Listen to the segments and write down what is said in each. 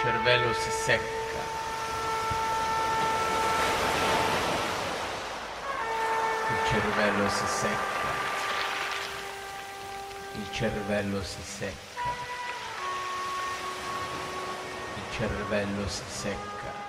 cervello si secca. Il cervello si secca. Il cervello si secca. Il cervello si secca.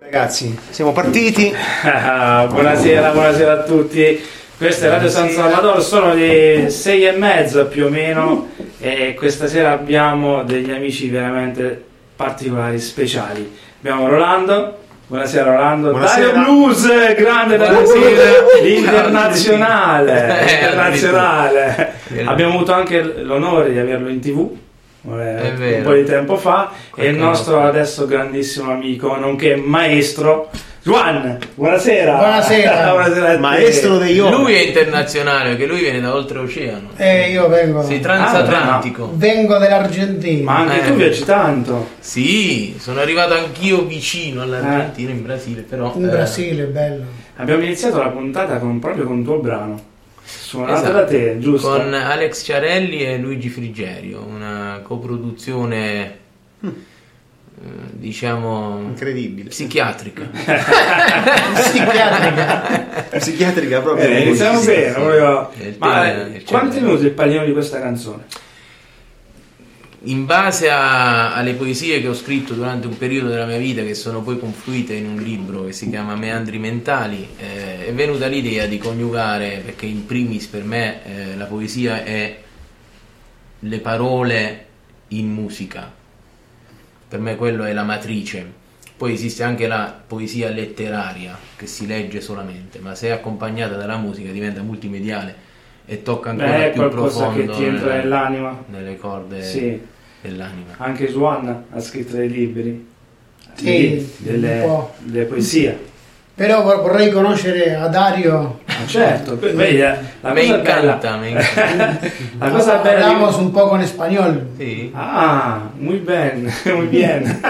Ragazzi, siamo partiti. Buonasera, buonasera a tutti. Questa è Radio San Salvador, sono le sei e mezza più o meno e questa sera abbiamo degli amici veramente particolari, speciali. Abbiamo Rolando, buonasera Rolando, Buonasera. Dario Blues, grande Buonasera. l'internazionale, Eh, internazionale. Abbiamo avuto anche l'onore di averlo in tv. Eh, È vero. un po' di tempo fa e il nostro adesso grandissimo amico nonché maestro Juan buonasera Buonasera. Buonasera. Maestro degli uomini. Lui è internazionale perché lui viene da oltreoceano. Eh, io vengo, Sei transatlantico. vengo dall'Argentina. ma anche Eh. tu viaggi tanto Sì, sono arrivato anch'io vicino all'Argentina, in Brasile, però... In eh, Brasile, bello. abbiamo iniziato la puntata con, proprio con il tuo brano suonato Esatto. da te giusto? Con Alex Ciarelli e Luigi Frigerio, una coproduzione, Mm. eh, diciamo, Incredibile. psichiatrica. Psichiatrica. Psichiatrica proprio. Eh, iniziamo bene proprio. Ma quanti minuti il pagliano di questa canzone? In base a- alle poesie che ho scritto durante un periodo della mia vita, che sono poi confluite in un libro che si chiama Meandri Mentali, eh, è venuta l'idea di coniugare, perché in primis per me eh, la poesia è le parole in musica, per me quello è la matrice. Poi esiste anche la poesia letteraria che si legge solamente, ma se è accompagnata dalla musica diventa multimediale e tocca ancora Beh, più qualcosa che profondo ti entra nella- nell'anima. nelle corde sì dell'anima. anche Juan ha scritto dei libri Sì, delle, delle poesie Però vor- vorrei conoscere a Dario. Ah, certo vedi, la me cosa incanta, bella me la cosa bella di- Hablamos un poco en español. Sì. Ah, muy bien, muy bien.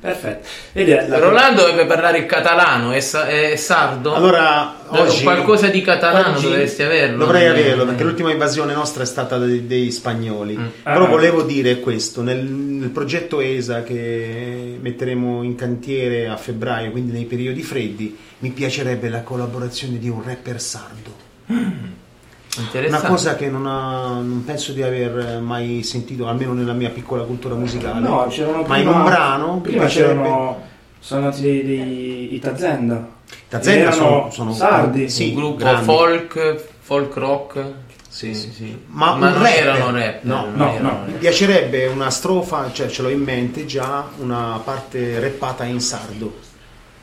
Perfetto. Vedi, la- Rolando dovrebbe parlare il catalano, è, sa- è sardo. Allora, Dove- oggi qualcosa di catalano oggi dovresti averlo. Dovrei Eh, averlo eh. perché l'ultima invasione nostra è stata dei, dei spagnoli. Mm. Però Ah. volevo dire questo: nel, nel progetto ESA che metteremo in cantiere a febbraio, quindi nei periodi freddi, mi piacerebbe la collaborazione di un rapper sardo. Interessante. Una cosa che non, ha- non penso di aver mai sentito, almeno nella mia piccola cultura musicale. No, c'erano Ma in prima- un brano Prima piacerebbe- c'erano sono nati dei, dei Itazenda. Tazenda Erano sono, sono sardi. sì, un gruppo grandi. folk, folk rock. Sì, sì. sì. Ma Ma, un non rapper? erano rap. No, no, erano no. Mi piacerebbe una strofa, cioè ce l'ho in mente già, una parte rappata in sardo.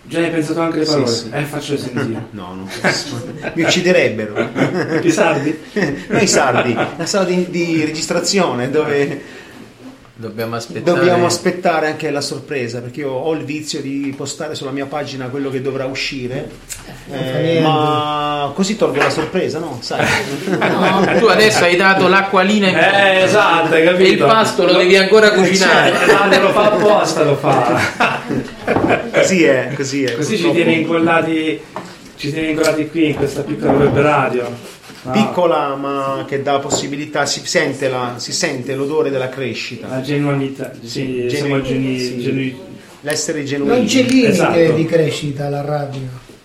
Già hai pensato anche le Sì, parole? sì. Eh, faccio sentire. No, non posso. Mi ucciderebbero. I sardi? Noi sardi, una sala di, di registrazione dove Dobbiamo aspettare. dobbiamo aspettare anche la sorpresa, perché io ho il vizio di postare sulla mia pagina quello che dovrà uscire, eh, ma così tolgo la sorpresa, no? Sai? Tu adesso hai dato l'acquolina in Eh, esatto, hai capito. E il pasto lo devi ancora cucinare. Esatto, lo fa apposta, lo fa. Così è, così è. Così ci tiene incollati, ci tiene incollati qui in questa piccola web radio. No, piccola ma che dà possibilità, si sente, la- si sente l'odore della crescita, La genuinità, sì, Genu- siamo geni, sì. genu- l'essere genuini. Non c'è limite Esatto. di crescita alla radio.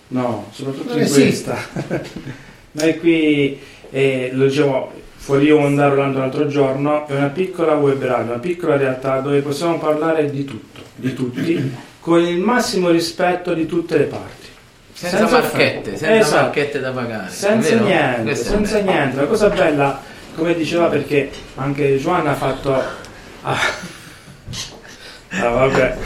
No, soprattutto Non in esiste. questa. Noi qui, eh, lo dicevo fuori onda Rolando l'altro giorno, è una piccola web radio, una piccola realtà dove possiamo parlare di tutto, di tutti, con il massimo rispetto di tutte le parti. Senza, marchette, offerte. senza Esatto. marchette da pagare. Senza vero? niente, senza niente. La cosa bella, come diceva, perché anche Joanna ha fatto... Ah, Ah, vabbè.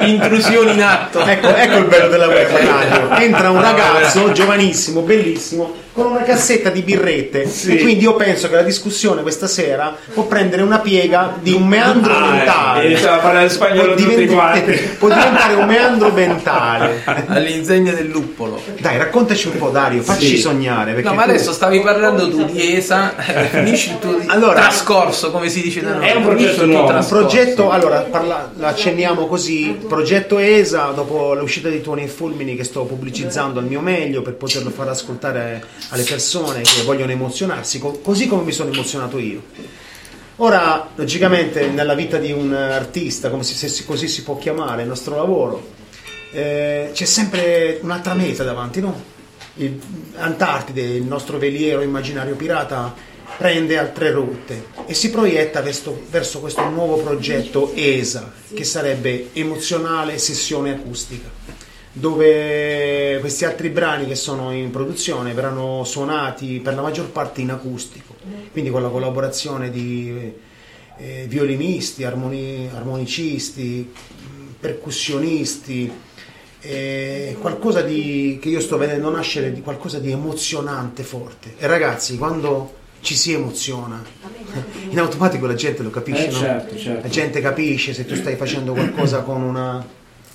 Intrusioni in atto. Ecco, ecco il bello della web radio. Entra un ragazzo giovanissimo, bellissimo, con una cassetta di birrette. Sì. E quindi io penso che la discussione questa sera può prendere una piega di un meandro Ah, mentale. e parlare spagnolo Può divent- può diventare un meandro mentale. All'insegna del luppolo. Dai, raccontaci un po', Dario, facci Sì. sognare. No, ma tu- adesso stavi parlando tu di ESA, eh, finisci il tuo Allora- trascorso, come si dice da noi. È un progetto nuovo. Un progetto, allora parla, accenniamo così, progetto ESA, dopo l'uscita di Tuoni e Fulmini che sto pubblicizzando al mio meglio per poterlo far ascoltare alle persone che vogliono emozionarsi, co- così come mi sono emozionato io. Ora, logicamente, nella vita di un artista, come si- così si può chiamare il nostro lavoro, eh, c'è sempre un'altra meta davanti, no? Il Antartide, il nostro veliero immaginario pirata, prende altre rotte e si proietta verso, verso questo nuovo progetto ESA, che sarebbe emozionale sessione acustica, dove questi altri brani che sono in produzione verranno suonati per la maggior parte in acustico, quindi con la collaborazione di eh, violinisti, armoni- armonicisti, percussionisti, eh, qualcosa di, che io sto vedendo nascere di qualcosa di emozionante forte. E ragazzi, quando ci si emoziona, in automatico la gente lo capisce, Eh, no? certo, certo. La gente capisce se tu stai facendo qualcosa con una...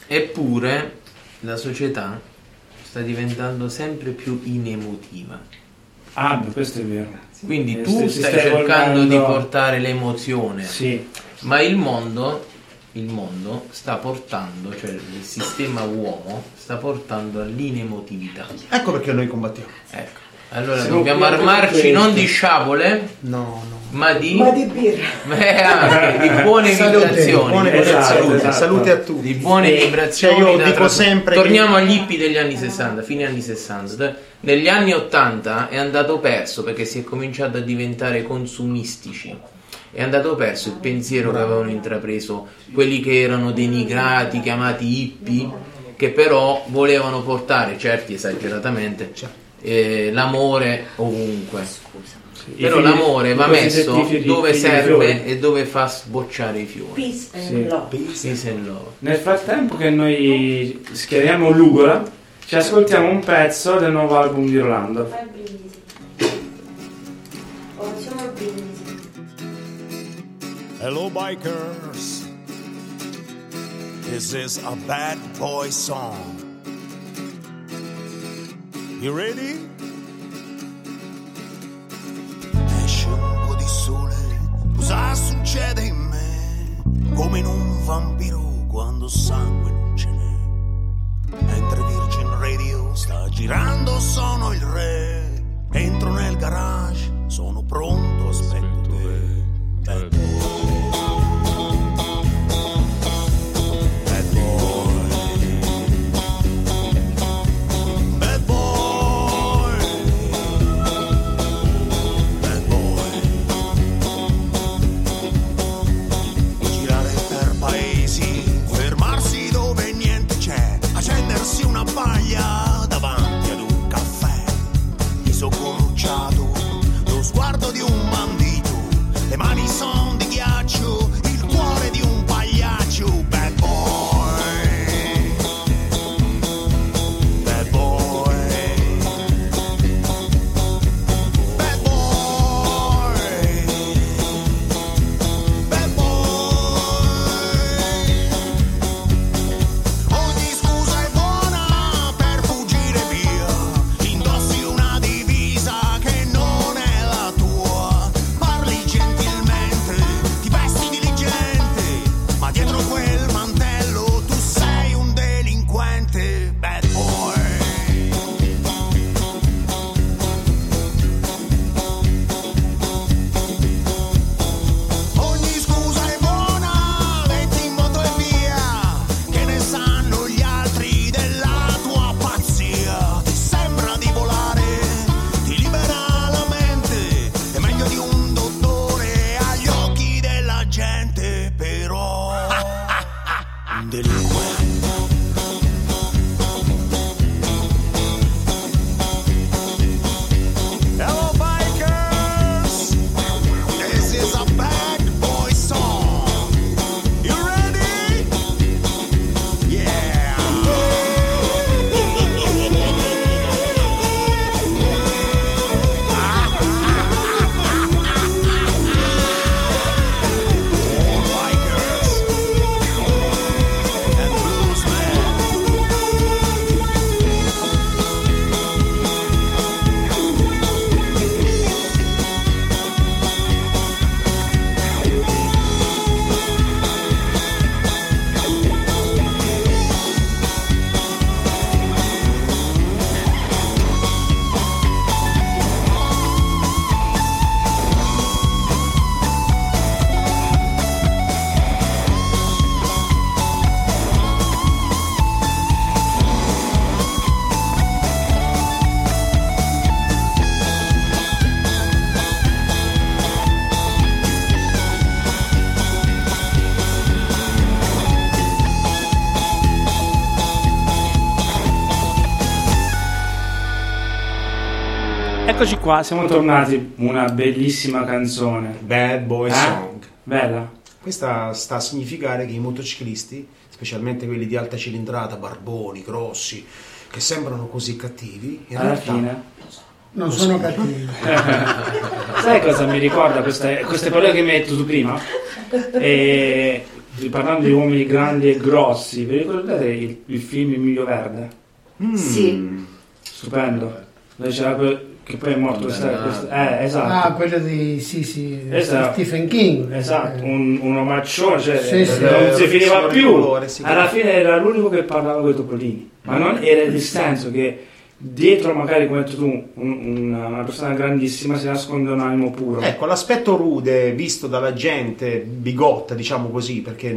Eppure la società sta diventando sempre più inemotiva. Ah, beh, questo è vero. Quindi Eh, tu stai sta cercando evolvendo- di portare l'emozione, Sì, ma il mondo, il mondo sta portando, cioè il sistema uomo sta portando all'inemotività. Ecco perché noi combattiamo. Ecco. Allora Siamo dobbiamo armarci non di sciabole, No, no. Ma di, Ma di birra. Eh, anche di buone Salute, vibrazioni. Buone Esatto, salute, esatto. salute a tutti. di buone Sì. vibrazioni. Cioè, io dico tras- sempre Torniamo agli hippie degli anni 60, fine anni 60. Negli anni 80 è andato perso perché si è cominciato a diventare consumistici. È andato perso il pensiero che avevano intrapreso quelli che erano denigrati, chiamati hippie, che però volevano portare, certi esageratamente, eh, l'amore ovunque. I Però figli- l'amore va messo figli- dove serve fiori. e dove fa sbocciare i fiori. Peace and Sì. love. Peace and love. Nel frattempo che noi schieriamo l'ugola, ci ascoltiamo un pezzo del nuovo album di Rolando. Fai brindisi. Oh, facciamo brindisi. Hello, bikers. This is a bad boy song. You ready? Succede in me? Come in un vampiro quando sangue non ce n'è. Mentre Virgin Radio sta girando, sono il re. Entro nel garage, sono pronto, Eccoci qua, siamo tornati. Una bellissima canzone. Bad Boy Eh? Song. Bella. Questa sta a significare che i motociclisti, specialmente quelli di alta cilindrata, barboni, grossi, che sembrano così cattivi, in Alla realtà fine. Non sono cattivi. Sai cosa mi ricorda queste, queste parole che mi hai detto tu prima? E, parlando di uomini grandi e grossi, vi ricordate il, il film Il Miglio Verde? Mm. Sì. Stupendo. Dove c'era quel- che poi è morto questa, questa- eh, esatto. Ah, quello di sì, sì, Esatto. Stephen King. Esatto, Eh, un, un omaccione, cioè Sì, sì. non si Eh, finiva più. colore, sì. Alla fine era l'unico che parlava con i topolini, ma non era il senso che dietro, magari come hai detto tu, un- una, persona grandissima si nasconde un animo puro. Ecco, l'aspetto rude visto dalla gente bigotta, diciamo così, perché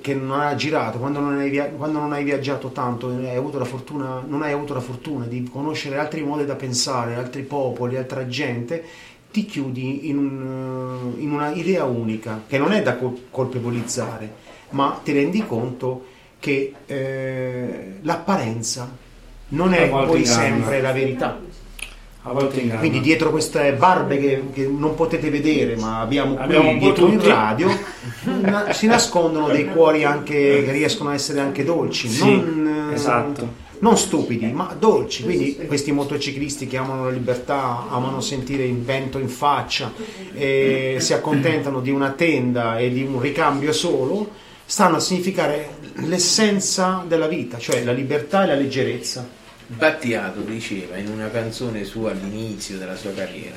che non ha girato, quando non, hai via- quando non hai viaggiato tanto, hai avuto la fortuna, non hai avuto la fortuna di conoscere altri modi da pensare, altri popoli, altra gente, ti chiudi in, un, eh, in una idea unica, che non è da col- colpevolizzare, ma ti rendi conto che eh, l'apparenza non è poi sempre la verità. A volte inganna. Quindi dietro queste barbe che, che non potete vedere, ma abbiamo qui Abbiamo un po' dietro in radio, na- si nascondono dei cuori anche che riescono a essere anche dolci, Sì, non, eh, esatto. non stupidi, ma dolci. Quindi questi motociclisti che amano la libertà, amano sentire il vento in faccia, e si accontentano di una tenda e di un ricambio solo, stanno a significare l'essenza della vita, cioè la libertà e la leggerezza. Battiato diceva in una canzone sua all'inizio della sua carriera,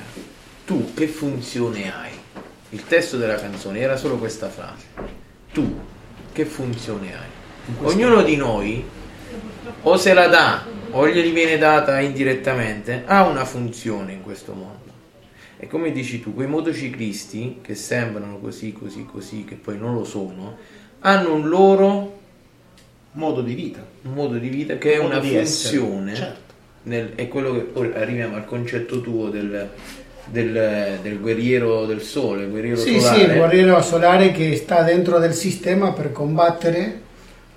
tu che funzione hai? Il testo della canzone era solo questa frase, tu che funzione hai? Ognuno di noi o se la dà o gli viene data indirettamente, ha una funzione in questo mondo. E come dici tu, quei motociclisti che sembrano così, così, così, che poi non lo sono, hanno un loro Modo di vita. un modo di vita che è una funzione certo. nel- è quello che poi arriviamo al concetto tuo del, del- del guerriero del sole, guerriero Sì, solare. sì, il guerriero solare che sta dentro del sistema per combattere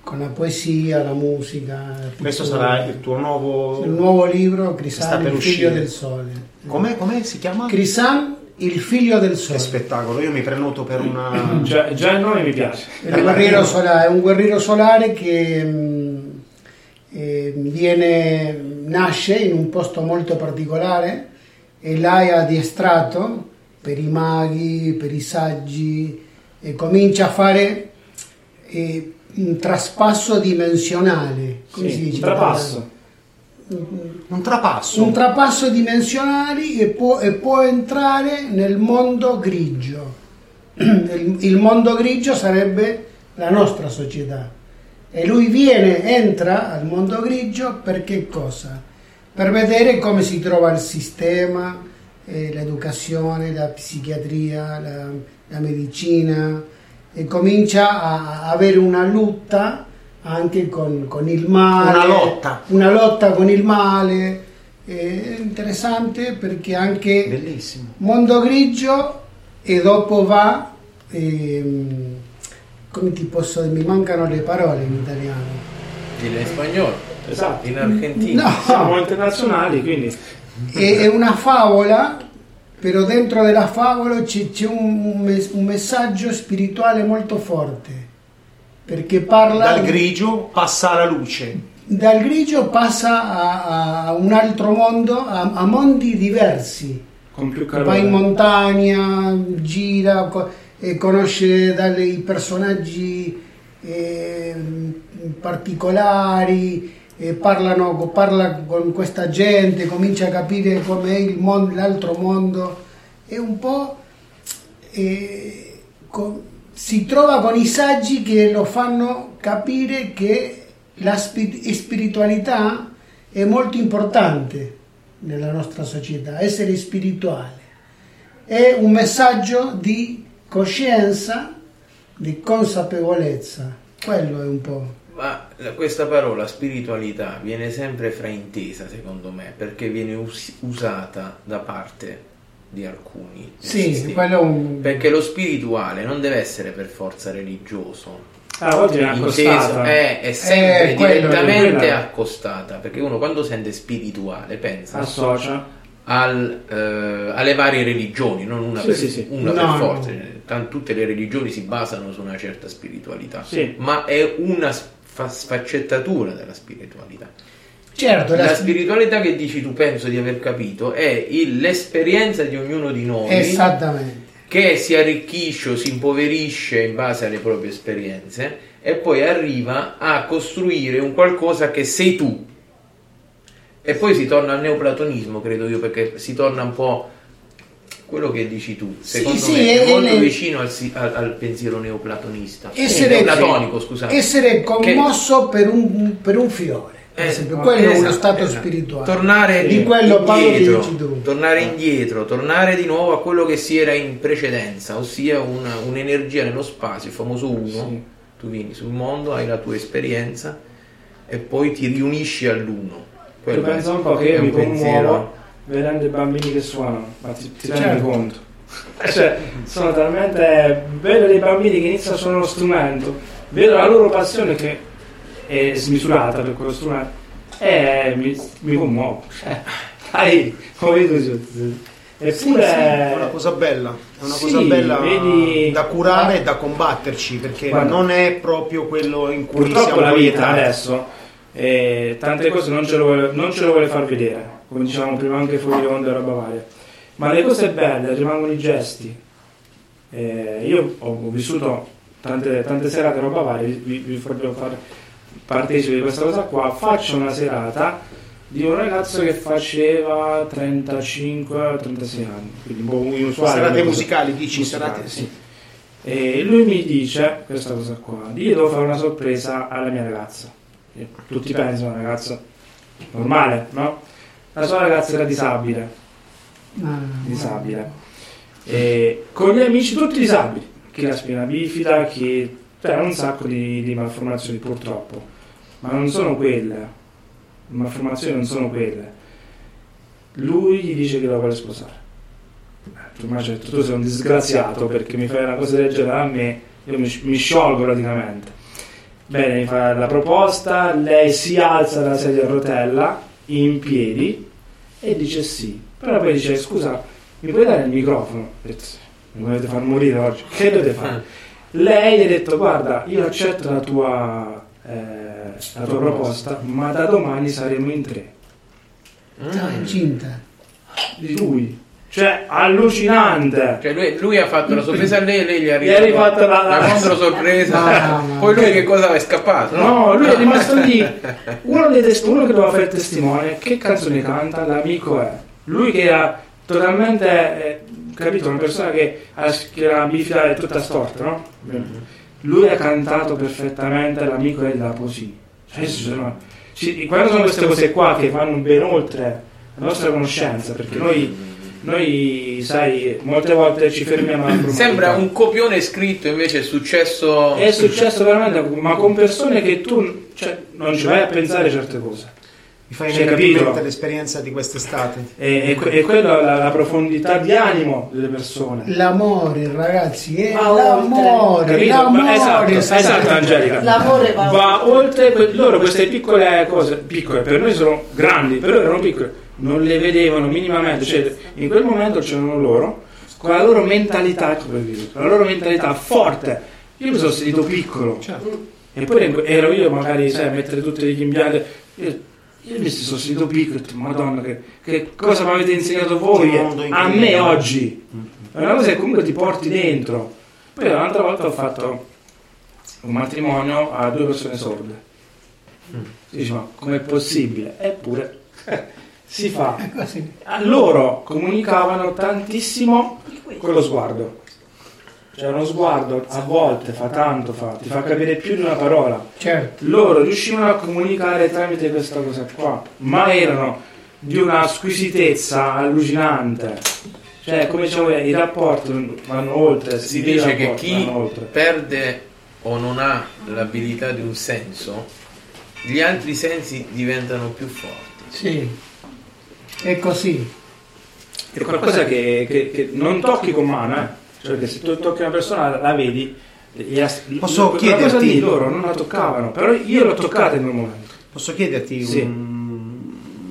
con la poesia, la musica. la Questo sarà il tuo nuovo... il nuovo libro per il figlio uscire. del sole. Com'è, com'è si chiama? Crisan, il figlio del Che sole. spettacolo, io mi prenoto per una... Già, già il nome mi piace. Il guerriero solare, è un guerriero solare che mh, eh, viene, nasce in un posto molto particolare e là è addestrato per i maghi, per i saggi e comincia a fare eh, un traspasso dimensionale. Come Sì, si dice? un trapasso. Un trapasso. Un trapasso dimensionali e può, e può entrare nel mondo grigio. Il, mondo grigio sarebbe la nostra società. E lui viene, entra al mondo grigio per che cosa? Per vedere come si trova il sistema, eh, l'educazione, la psichiatria, la, la medicina e comincia a, avere una lotta anche con, con il male. Una lotta. Una lotta con il male. È interessante perché anche Bellissimo. mondo grigio e dopo va ehm, come ti posso mi mancano le parole in italiano in spagnolo, Esatto. in argentino. no Siamo internazionali, quindi è, è una favola però dentro della favola c'è, c'è un, un messaggio spirituale molto forte perché parla Dal grigio passa alla luce. dal grigio passa a, a un altro mondo a, a mondi diversi con più va in calore. montagna, gira, co- e conosce dai personaggi eh, particolari, e parlano, parla con questa gente, comincia a capire com'è il mondo, l'altro mondo e un po' eh, co- si trova con i saggi che lo fanno capire che la spi- spiritualità è molto importante nella nostra società, essere spirituale. È un messaggio di coscienza, di consapevolezza. Quello è un po'. Ma questa parola spiritualità viene sempre fraintesa secondo me perché viene us- usata da parte di alcuni. Sì, è un... Perché lo spirituale non deve essere per forza religioso, Ah, a volte viene inteso, accostata. è, è sempre Eh, quello, direttamente accostata perché uno quando sente spirituale pensa Associa. al, eh, alle varie religioni, non una Sì, per, sì, sì. una No, per no. forza. Tan- tutte le religioni si basano su una certa spiritualità, Sì. ma è una sfa- sfaccettatura della spiritualità. Certo, La la- spiritualità che dici tu penso di aver capito è il- l'esperienza di ognuno di noi esattamente. che si arricchisce o si impoverisce in base alle proprie esperienze e poi arriva a costruire un qualcosa che sei tu. E poi si torna al neoplatonismo, credo io, perché si torna un po' quello che dici tu. Sì, Secondo sì, me è è- molto è- vicino al, al- al pensiero neoplatonista. Essere- neoplatonico, scusate. Essere commosso per, un, per un fiore, Eh, esempio, quello è uno esatto, stato esatto. spirituale. Tornare Di quello Paolo indietro, tu. tornare indietro, tornare di nuovo a quello che si era in precedenza, ossia una- un'energia nello spazio, il famoso uno. Sì. Tu vieni sul mondo, hai la tua esperienza e poi ti riunisci all'uno. Tu Quello pensa un po' che io mi un pensiero- vedendo i bambini che suonano, ma ti, ti rendi Certo. conto? Cioè, sono talmente... vedo dei bambini che iniziano a suonare lo strumento, vedo la loro passione che è smisurata per quello strumento e mi, mi commuovo. Cioè, dai, come dico io, Eppure... È una cosa bella, è una Sì, cosa bella vedi- da curare e da combatterci perché Guarda. non è proprio quello in cui Purtroppo siamo la vita proiettati. adesso eh, tante cose non ce, lo vuole, non ce lo vuole far vedere, come dicevamo prima anche fuori onda e roba varia. Ma le cose belle rimangono i gesti. Eh, io ho, ho vissuto tante, tante serate roba varia, vi, vi voglio fare partecipe di questa cosa qua. Faccio una serata di un ragazzo che faceva 35-36 anni, quindi un po' inusuale. Serate musicali, dici Musicali, serate? sì. E lui mi dice questa cosa qua, io devo fare una sorpresa alla mia ragazza. Tutti pensano una ragazza normale, no? La sua ragazza era disabile, Ah, disabile. E con gli amici tutti disabili, chi la spina bifida, chi... Cioè, un sacco di, di malformazioni purtroppo, ma non sono quelle, le malformazioni non sono quelle. Lui gli dice che la vuole sposare. Eh, Tu, immagini, tu sei un disgraziato perché mi fai una cosa del genere a me, io mi, mi sciolgo praticamente. Bene, mi fa la proposta, lei si alza dalla sedia a rotella, in piedi, e dice sì. Però poi dice, scusa, mi puoi dare il microfono? Ho detto, "Sì, mi volete far morire oggi? Che dovete fare? Lei gli ha detto, guarda, io accetto la tua, eh, la tua proposta, ma da domani saremo in tre. Ah, incinta. Di lui. Cioè, allucinante. Cioè lui, lui ha fatto la sorpresa a lei e lei gli ha Gli rifatto la- la contro sorpresa. Mamma Poi lui che cosa è scappato? No, lui è rimasto lì. Uno, dei tes- uno che doveva fare il testimone, che canzone canta? L'amico è. Lui che era totalmente, eh, capito, una persona che, ha- che era bifida e tutta storta, no? Lui ha cantato perfettamente l'amico è da così. Sono- ci- quando sono queste cose qua che vanno ben oltre la nostra conoscenza, perché noi, noi sai, molte volte ci fermiamo alla Sembra un copione scritto, invece è successo. è successo veramente, ma con persone che tu cioè, non ci vai a pensare certe cose. Mi fai capito? mente l'esperienza di quest'estate. E, e, e quella la, la profondità di animo delle persone. L'amore, ragazzi, è Va oltre. l'amore, Capito? l'amore. esatto, esatto, Angelica. L'amore va, Va oltre que- loro queste piccole cose, piccole, per noi sono grandi, per loro erano piccole, non le vedevano minimamente, cioè in quel momento c'erano loro, con la loro mentalità, come dire, con la loro mentalità forte. Io mi sono sentito piccolo, e poi ero io magari, sai, a mettere tutti gli impianti, io, mi sono sentito piccolo, ho detto, madonna, che, che cosa mi avete insegnato voi a incredibile." me oggi? È una cosa che comunque ti porti dentro. Poi un'altra volta ho fatto un matrimonio a due persone sorde. Si dice, ma com'è possibile? Eppure si fa. A loro comunicavano tantissimo con lo sguardo. Cioè uno sguardo a volte fa tanto, fa, ti fa capire più di una parola. Certo. Loro riuscivano a comunicare tramite questa cosa qua, ma erano di una squisitezza allucinante. Cioè, come diciamo, i rapporti vanno oltre. Si dice che chi perde o non ha l'abilità di un senso, gli altri sensi diventano più forti. Sì. È così. È qualcosa che, che- che non tocchi con mano, eh. Cioè, perché se tu tocchi una persona la vedi, Gliela- Posso quella chiederti- cosa lì loro non la toccavano, però io l'ho toccata in quel momento. Posso chiederti Sì. un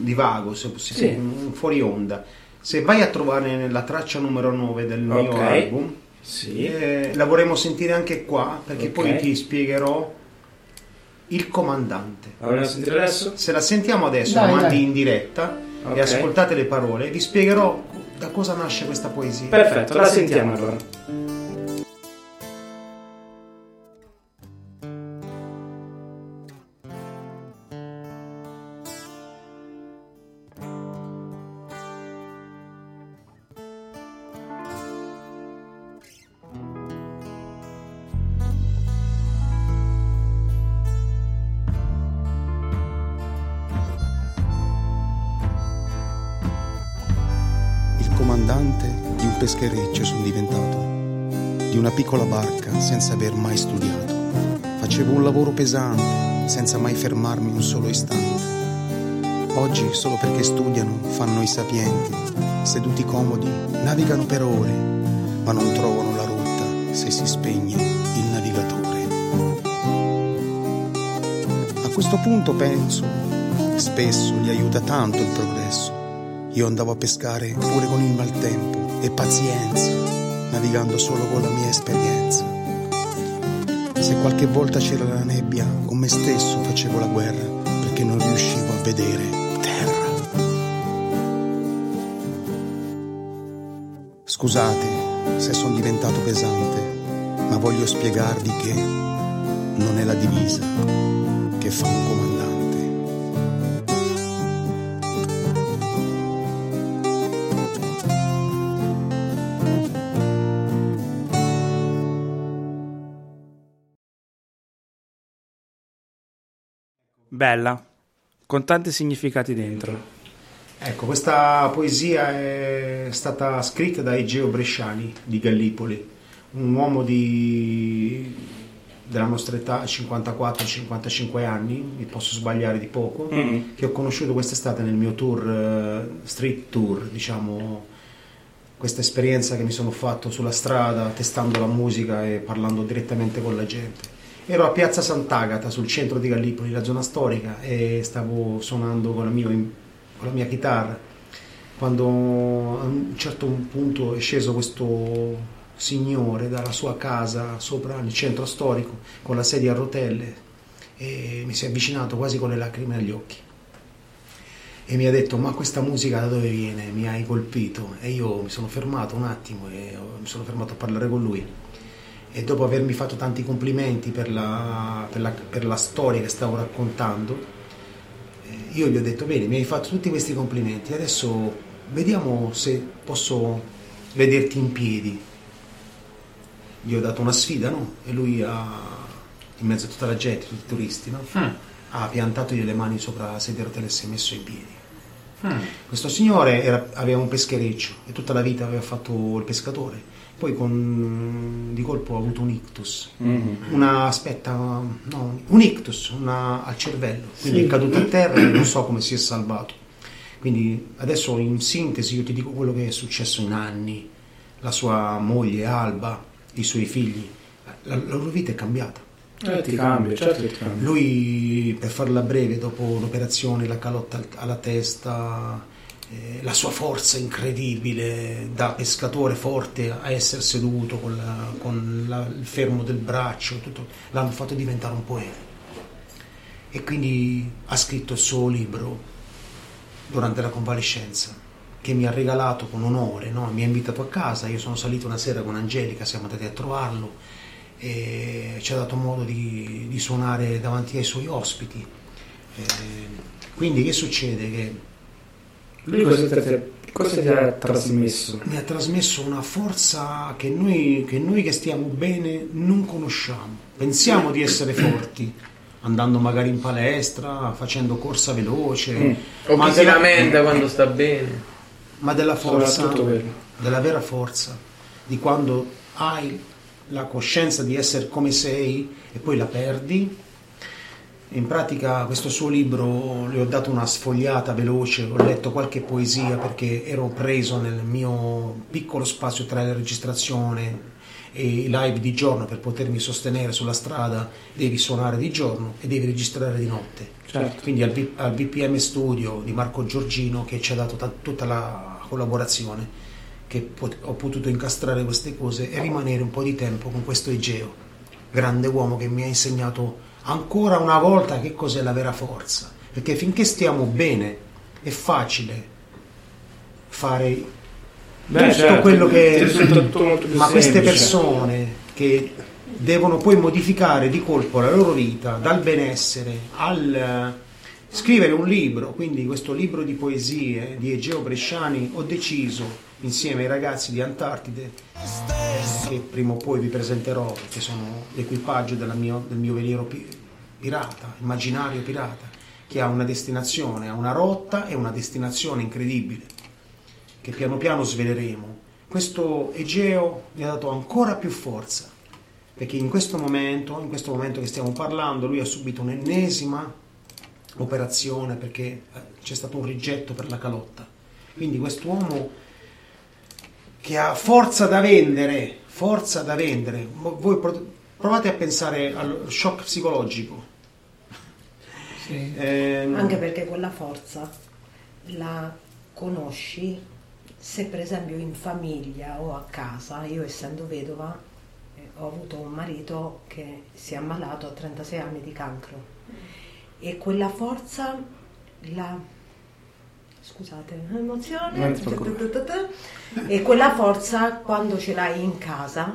divago, se possiamo, Sì. un fuori onda. Se vai a trovare nella traccia numero 9 del mio Ok. album, Sì. eh, la vorremmo sentire anche qua, perché Ok. poi ti spiegherò il comandante. La vogliamo sentire adesso? Se la sentiamo adesso, Dai, la mandi dai. in diretta Ok. e ascoltate le parole, vi spiegherò da cosa nasce questa poesia. Perfetto, la sentiamo allora. Peschereccio sono diventato, di una piccola barca senza aver mai studiato. Facevo un lavoro pesante senza mai fermarmi un solo istante. Oggi, solo perché studiano, fanno i sapienti, seduti comodi, navigano per ore, ma non trovano la rotta se si spegne il navigatore. A questo punto penso, spesso gli aiuta tanto il progresso. Io andavo a pescare pure con il maltempo e pazienza, navigando solo con la mia esperienza. Se qualche volta c'era la nebbia, con me stesso facevo la guerra perché non riuscivo a vedere terra. Scusate se sono diventato pesante, ma voglio spiegarvi che non è la divisa che fa un comandante. Bella, con tanti significati dentro. Ecco, questa poesia è stata scritta da Egeo Bresciani di Gallipoli, un uomo di- della nostra età, 54-55 anni, mi posso sbagliare di poco, Mm. che ho conosciuto quest'estate nel mio tour, eh, street tour, diciamo, questa esperienza che mi sono fatto sulla strada, testando la musica e parlando direttamente con la gente. Ero a Piazza Sant'Agata, sul centro di Gallipoli, la zona storica, e stavo suonando con la, mio- con la mia chitarra. Quando a un certo punto è sceso questo signore dalla sua casa sopra nel centro storico con la sedia a rotelle e mi si è avvicinato quasi con le lacrime agli occhi e mi ha detto ma questa musica da dove viene? Mi hai colpito e io mi sono fermato un attimo e mi sono fermato a parlare con lui e dopo avermi fatto tanti complimenti per la, per la- per la storia che stavo raccontando eh, io gli ho detto bene mi hai fatto tutti questi complimenti adesso vediamo se posso vederti in piedi gli ho dato una sfida no? e lui ha in mezzo a tutta la gente tutti i turisti no? ha piantato le mani sopra la sedia a rotelle e si è messo in piedi questo signore era- aveva un peschereccio e tutta la vita aveva fatto il pescatore. Poi con, di colpo ha avuto un ictus. Una, aspetta, no, un ictus una- al cervello. Quindi è caduto a terra e non so come si è salvato. Quindi adesso in sintesi io ti dico quello che è successo in anni. La sua moglie Alba, i suoi figli, la, la loro vita è cambiata. Eh, ti cambia, certo che ti cambia. Lui, per farla breve, dopo l'operazione, la calotta al- alla testa, eh, la sua forza incredibile da pescatore forte a essere seduto con, la- con la- il fermo del braccio, tutto, l'hanno fatto diventare un poeta. E quindi ha scritto il suo libro durante la convalescenza che mi ha regalato con onore, no? mi ha invitato a casa, io sono salito una sera con Angelica, siamo andati a trovarlo e ci ha dato modo di, di suonare davanti ai suoi ospiti. Eh, quindi che succede? Che Lui cosa ti, ha- cosa ti ha trasmesso? mi ha trasmesso una forza che noi, che noi che stiamo bene non conosciamo. Pensiamo di essere forti, andando magari in palestra, facendo corsa veloce, Mm. O ma, chi si della, lamenta quando sta bene. ma della forza, della vera forza, di quando hai la coscienza di essere come sei e poi la perdi. In pratica questo suo libro le ho dato una sfogliata veloce, ho letto qualche poesia perché ero preso nel mio piccolo spazio tra la registrazione e i live di giorno per potermi sostenere sulla strada devi suonare di giorno e devi registrare di notte. Certo. Quindi al, V- al VPM Studio di Marco Giorgino che ci ha dato ta- tutta la collaborazione, che pot- ho potuto incastrare queste cose e rimanere un po' di tempo con questo Egeo, grande uomo che mi ha insegnato ancora una volta che cos'è la vera forza. Perché finché stiamo bene è facile fare Beh, tutto certo, quello che tutto- ma queste semplice. persone che devono poi modificare di colpo la loro vita dal benessere al eh, scrivere un libro quindi questo libro di poesie di Egeo Bresciani ho deciso insieme ai ragazzi di Antartide che prima o poi vi presenterò perché sono l'equipaggio mio- del mio veliero pi- pirata immaginario pirata che ha una destinazione ha una rotta e una destinazione incredibile che piano piano sveleremo, questo Egeo mi ha dato ancora più forza, perché in questo momento, in questo momento che stiamo parlando, lui ha subito un'ennesima operazione perché eh, c'è stato un rigetto per la calotta. Quindi quest'uomo che ha forza da vendere, forza da vendere, voi pro- provate a pensare allo shock psicologico. Sì. Ehm, Anche perché quella forza la conosci se per esempio in famiglia o a casa, io essendo vedova eh, ho avuto un marito che si è ammalato a 36 anni di cancro e quella forza la scusate, Non emozione ti preoccupare. e quella forza quando ce l'hai in casa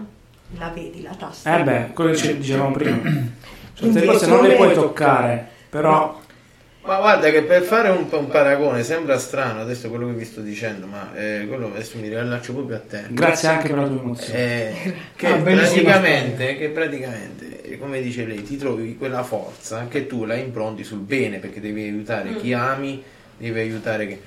la vedi la tasta Eh beh, quello che ci dicevamo prima. Certe Quindi cose non le puoi toccare, però Ma guarda che per fare un, un paragone sembra strano adesso quello che vi sto dicendo, ma eh, quello adesso mi riallaccio proprio a te. grazie anche per la tua emozione. Eh, che, Ah, praticamente, che praticamente, eh, come dice lei, ti trovi quella forza che tu la impronti sul bene perché devi aiutare chi ami, devi aiutare chi...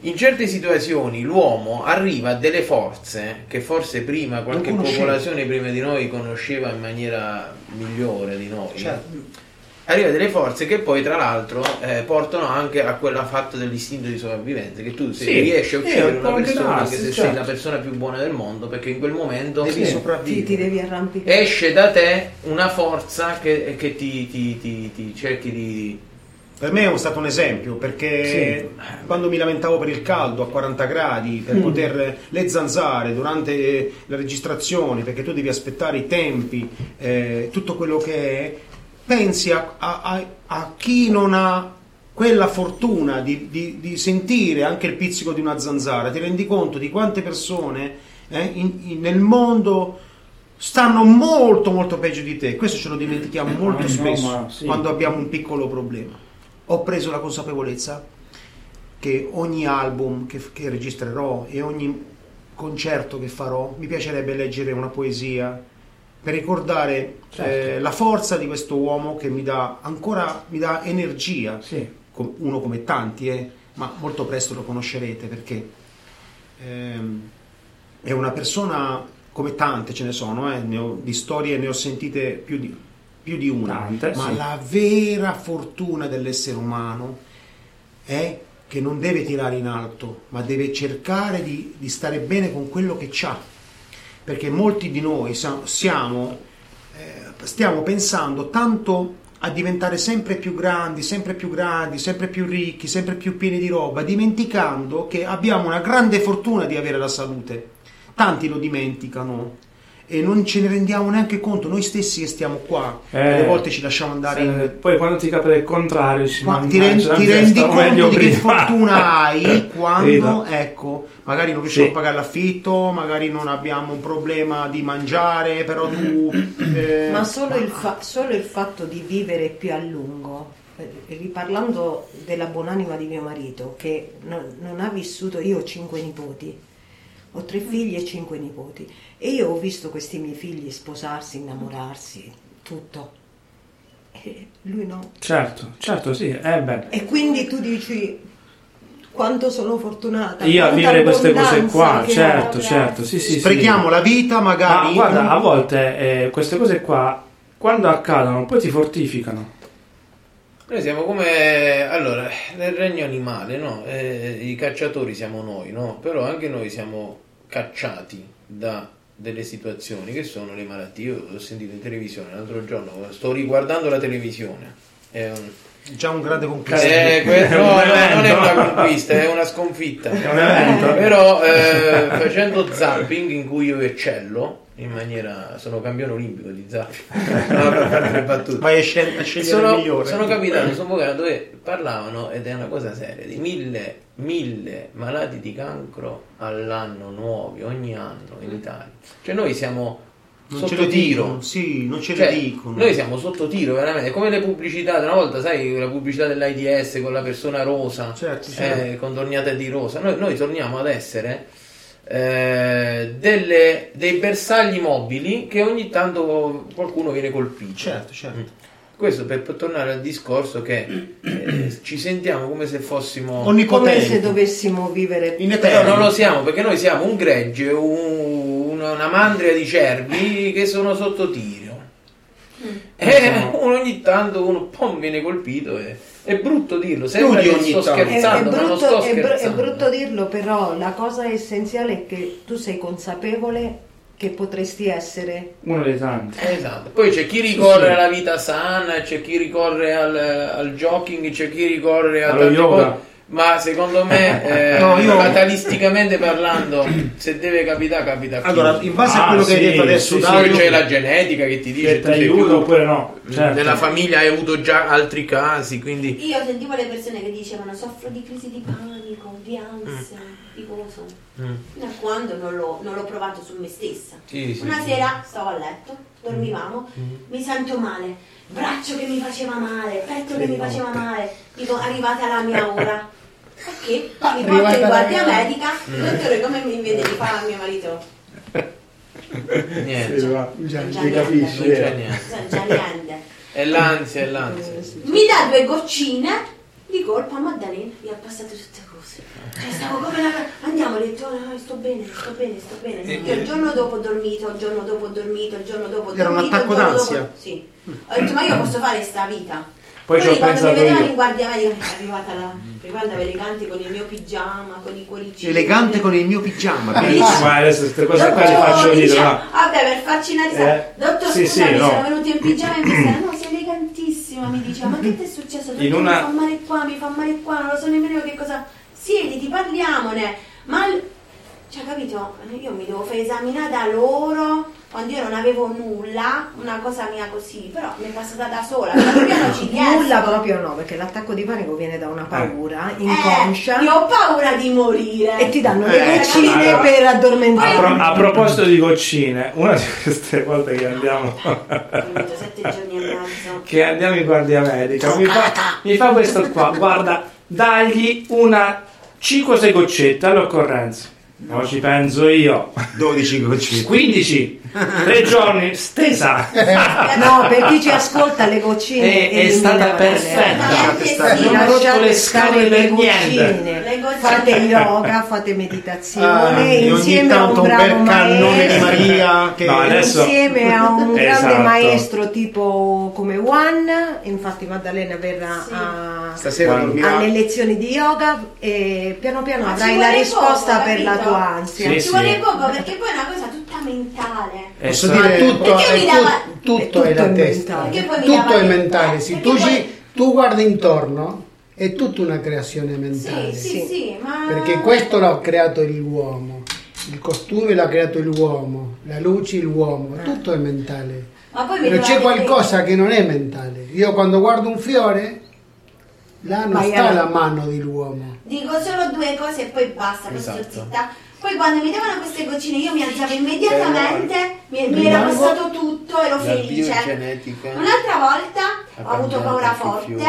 In certe situazioni l'uomo arriva a delle forze che forse prima qualche popolazione prima di noi conosceva in maniera migliore di noi. certo. Arriva a delle forze che poi tra l'altro eh, portano anche a quella fatta dell'istinto di sopravvivenza che tu se Sì, riesci a uccidere una persona darsi, anche se certo. sei la persona più buona del mondo perché in quel momento Devi sì, ti devi arrampicare esce da te una forza che, che ti, ti- ti- ti cerchi di Per me è stato un esempio perché quando mi lamentavo per il caldo a 40 gradi, per poter le zanzare durante le registrazioni, perché tu devi aspettare i tempi, eh, tutto quello che è, pensi a, a- a- chi non ha quella fortuna di, di- di sentire anche il pizzico di una zanzara, ti rendi conto di quante persone eh, in- in- nel mondo stanno molto molto peggio di te, questo ce lo dimentichiamo molto no, spesso ma sì. quando abbiamo un piccolo problema. Ho preso la consapevolezza che ogni album che, che registrerò e ogni concerto che farò mi piacerebbe leggere una poesia per ricordare Certo. eh, la forza di questo uomo che mi dà ancora mi dà energia Sì. uno come tanti, eh, ma molto presto lo conoscerete perché ehm, è una persona come tante ce ne sono, eh, ne ho- di storie ne ho sentite più di, più di una, Tante, ma sì. la vera fortuna dell'essere umano è che non deve tirare in alto, ma deve cercare di, di stare bene con quello che ha, perché molti di noi siamo eh, stiamo pensando tanto a diventare sempre più grandi, sempre più grandi, sempre più ricchi, sempre più pieni di roba, dimenticando che abbiamo una grande fortuna di avere la salute. Tanti lo dimenticano e non ce ne rendiamo neanche conto, noi stessi che stiamo qua, Eh, delle volte ci lasciamo andare Se- in... Poi quando ti capita il contrario, ci Ma ti, rendi- mannaggia, ti rendi conto di che fortuna hai quando, Vedo. ecco, magari non riusciamo Sì. a pagare l'affitto, magari non abbiamo un problema di mangiare, però tu... eh, Ma solo il, fa- solo il fatto di vivere più a lungo, eh, riparlando della buonanima di mio marito, che non, non ha vissuto, io ho cinque nipoti, ho tre figli e cinque nipoti, e io ho visto questi miei figli sposarsi, innamorarsi, tutto. E lui no. Certo, certo, sì, eh beh. E quindi tu dici quanto sono fortunata. Io a vivere queste cose qua, certo, certo, sì, sì, sprechiamo sì. la vita magari... Ma guarda, a volte eh, queste cose qua, quando accadono, poi ti fortificano. Noi siamo come allora nel regno animale, no? Eh, I cacciatori siamo noi, no? Però anche noi siamo cacciati da delle situazioni che sono le malattie. Io l'ho sentito in televisione l'altro giorno, sto riguardando la televisione. È un, Già un grande conquista. eh, que- È un no, no, non è una conquista, è una sconfitta. È un. Però eh, facendo zapping in cui io eccello in maniera sono campione olimpico di zapping. No, per fare le battute. Vai a, scel- il Sono, migliore. sono capitato su un programma dove parlavano, ed è una cosa seria, di mille, mille malati di cancro all'anno nuovi, ogni anno in Italia. Cioè noi siamo non ce sotto le tiro. dicono, sì, non ce Cioè, le dicono. noi siamo sotto tiro veramente, è come le pubblicità, una volta sai la pubblicità dell'AIDS con la persona rosa, Certo, certo. eh, contorniata di rosa, noi, noi torniamo ad essere eh, delle- dei bersagli mobili che ogni tanto qualcuno viene colpito. Certo, certo. Mm. Questo per, per tornare al discorso che eh, ci sentiamo come se fossimo... come se dovessimo vivere In Però eterno. non lo siamo perché noi siamo un gregge, un- una, una mandria di cervi che sono sotto tiro. E uno ogni tanto uno pom, viene colpito e è brutto dirlo, sembra che ogni sto tanto. È, è scherzando, ma non brutto, sto è br- è scherzando. brutto dirlo, però la cosa essenziale è che tu sei consapevole che potresti essere Uno dei tanti. Esatto. Poi c'è chi ricorre alla vita sana, c'è chi ricorre al, al jogging, c'è chi ricorre a Allo tante yoga. cose. Ma secondo me, eh, No, io- fatalisticamente parlando, se deve capitare, capita a. Allora, in base a Ah, quello che hai sì, detto adesso, sì, sì, Dario, c'è la genetica che ti dice Che più- oppure no. Certo. nella famiglia hai avuto già altri casi, quindi Io sentivo le persone che dicevano soffro di crisi di panico, di ansia, di coso. Mm. Fino a quando non l'ho, non l'ho provato su me stessa. Sì, sì, Una sì. sera stavo a letto, dormivamo, mi sento male, braccio che mi faceva male, petto che mi faceva male. Dico, arrivata la mia ora. Ok, mi porto in guardia mia ora. medica, dottore come mi vede di fare a mio marito? niente, Sì, ma Già, Non c'è ti niente. capisci, non c'è eh. niente. Già niente. È l'ansia, è l'ansia. mi dà due goccine di colpo a Maddalena mi ha passato tutte andiamo ho detto "Ah, sto bene sto bene sto bene io il giorno dopo ho dormito il giorno dopo ho dormito il giorno dopo ho Era un dormito attacco il giorno d'ansia? dopo- sì ho detto ma io posso fare sta vita Poi ho quando mi pensato vedevano in guardia medica è arrivata la arrivata elegante con il mio pigiama con i cuoricini elegante con il mio pigiama. Bellissimo. bellissimo. Ma adesso queste cose qua le faccio dire, dice- no? Vabbè, per farci una risata. Eh, Dottor, sì, scusami, sì, no. sono venuto in pigiama e mi sta, no, sei elegantissima, mi dice, ma che ti è successo? Dottor, una- Mi fa male qua, mi fa male qua, non lo so nemmeno che cosa... Siediti, parliamone. Ma... il- Cioè, capito? Io mi devo fare esaminare da loro quando io non avevo nulla, una cosa mia così, però mi è passata da sola. Piano ci riesco. nulla proprio no, perché l'attacco di panico viene da una paura inconscia Eh, io ho paura di morire. e ti danno Eh, le goccine allora- per A, addormentare. pro- a proposito di goccine, una di queste volte che andiamo, che andiamo in guardia medica, mi fa, mi fa questo qua, guarda, dagli una 5-6 goccette all'occorrenza. No, ci penso io. 12 goccine. 15, 3 giorni, stesa. No, per chi ci ascolta le goccine È- è stata perfetta. Lasciate stare. Non ho rotto le scatole per le niente. Fate yoga, fate meditazione ogni insieme a un un bravo bel cannone di maestro. Maria che No, adesso- insieme a un Esatto. grande maestro tipo come Juan infatti Maddalena verrà Sì. a- stasera alle lezioni di yoga e piano piano Ma avrai la risposta poco, per la capito? Tua ansia. Sì, Ci sì. vuole poco perché poi è una cosa tutta mentale. Posso Esatto. dire tutto, Perché è mi dava- tu- tutto è tutto è la testa tutto è le- mentale. se perché tu, poi- ci- tu guardi intorno è tutta una creazione mentale. Sì, sì, Sì. sì, ma... perché questo l'ha creato l'uomo il costume l'ha creato l'uomo la luce l'uomo tutto è mentale. Ma poi mi però c'è qualcosa che non è mentale. Io quando guardo un fiore là non Ma sta la mano dell'uomo Dico solo due cose e poi basta, poi sto Esatto. zitta. Poi quando mi davano queste goccine io mi alzavo immediatamente, mi, mi era passato tutto, ero felice. Un'altra volta ho avuto paura forte,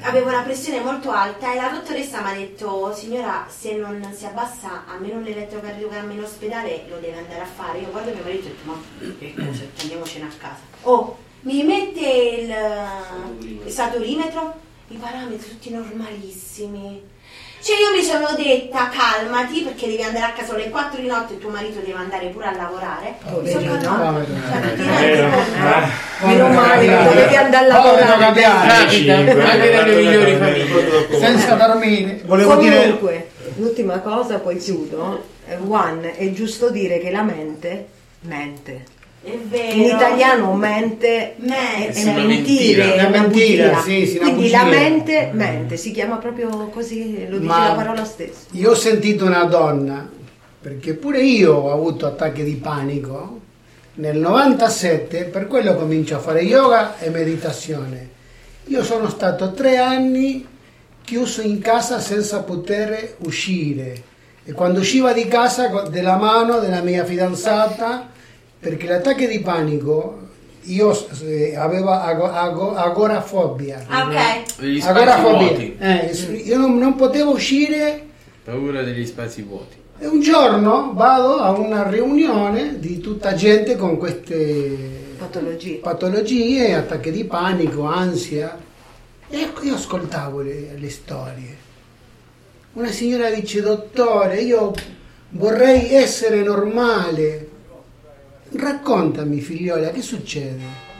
avevo la pressione molto alta e la dottoressa mi ha detto signora se non si abbassa almeno l'elettrocardiogramma in ospedale lo deve andare a fare. Io guardo mio marito e ho detto ma che cosa, andiamocene a casa. Oh, mi mette il, il saturimetro, i parametri tutti normalissimi. Cioè io mi sono detta calmati perché devi andare a casa alle 4 di notte e tuo marito deve andare pure a lavorare. Mi sono calmata. Cioè, Eh, eh. meno male che dovevi andare a lavorare anche nelle migliori famiglie. senza dormire Volevo dire Comunque, l'ultima cosa, poi chiudo. Eh, Juan, è giusto dire che la mente mente. È vero. In italiano mente Mente. è, una mentire, mentira. è Una una mentira, bugia. sì, sì, una Quindi bugia. la mente mente, si chiama proprio così, lo dice Ma- la parola stessa. Io ho sentito una donna, perché pure io ho avuto attacchi di panico. Nel 97, per quello comincio a fare yoga e meditazione. Io sono stato tre anni chiuso in casa senza poter uscire. E quando usciva di casa della mano della mia fidanzata, perché l'attacco di panico, io eh, avevo ago- ago- agorafobia. Ah, ok. Gli spazi Agorafobia. vuoti. Eh, io non, non potevo uscire Paura degli spazi vuoti. e un giorno vado a una riunione di tutta gente con queste Patologie. patologie, attacchi di panico, ansia. E ecco, io ascoltavo le, le storie. Una signora dice, dottore, io vorrei essere normale. Raccontami, figliola, che succede?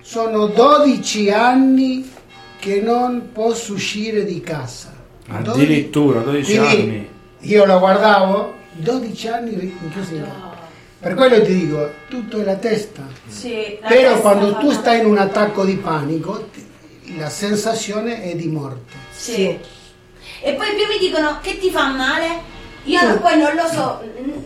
Sono 12 anni che non posso uscire di casa. Addirittura 12 Quindi anni. io la guardavo, 12 anni rinchiuso in casa. Per quello ti dico, tutto è la testa. Sì, la Però testa quando tu male. stai in un attacco di panico, la sensazione è di morte. Sì. E poi più mi dicono che ti fa male. Io non- poi non lo so,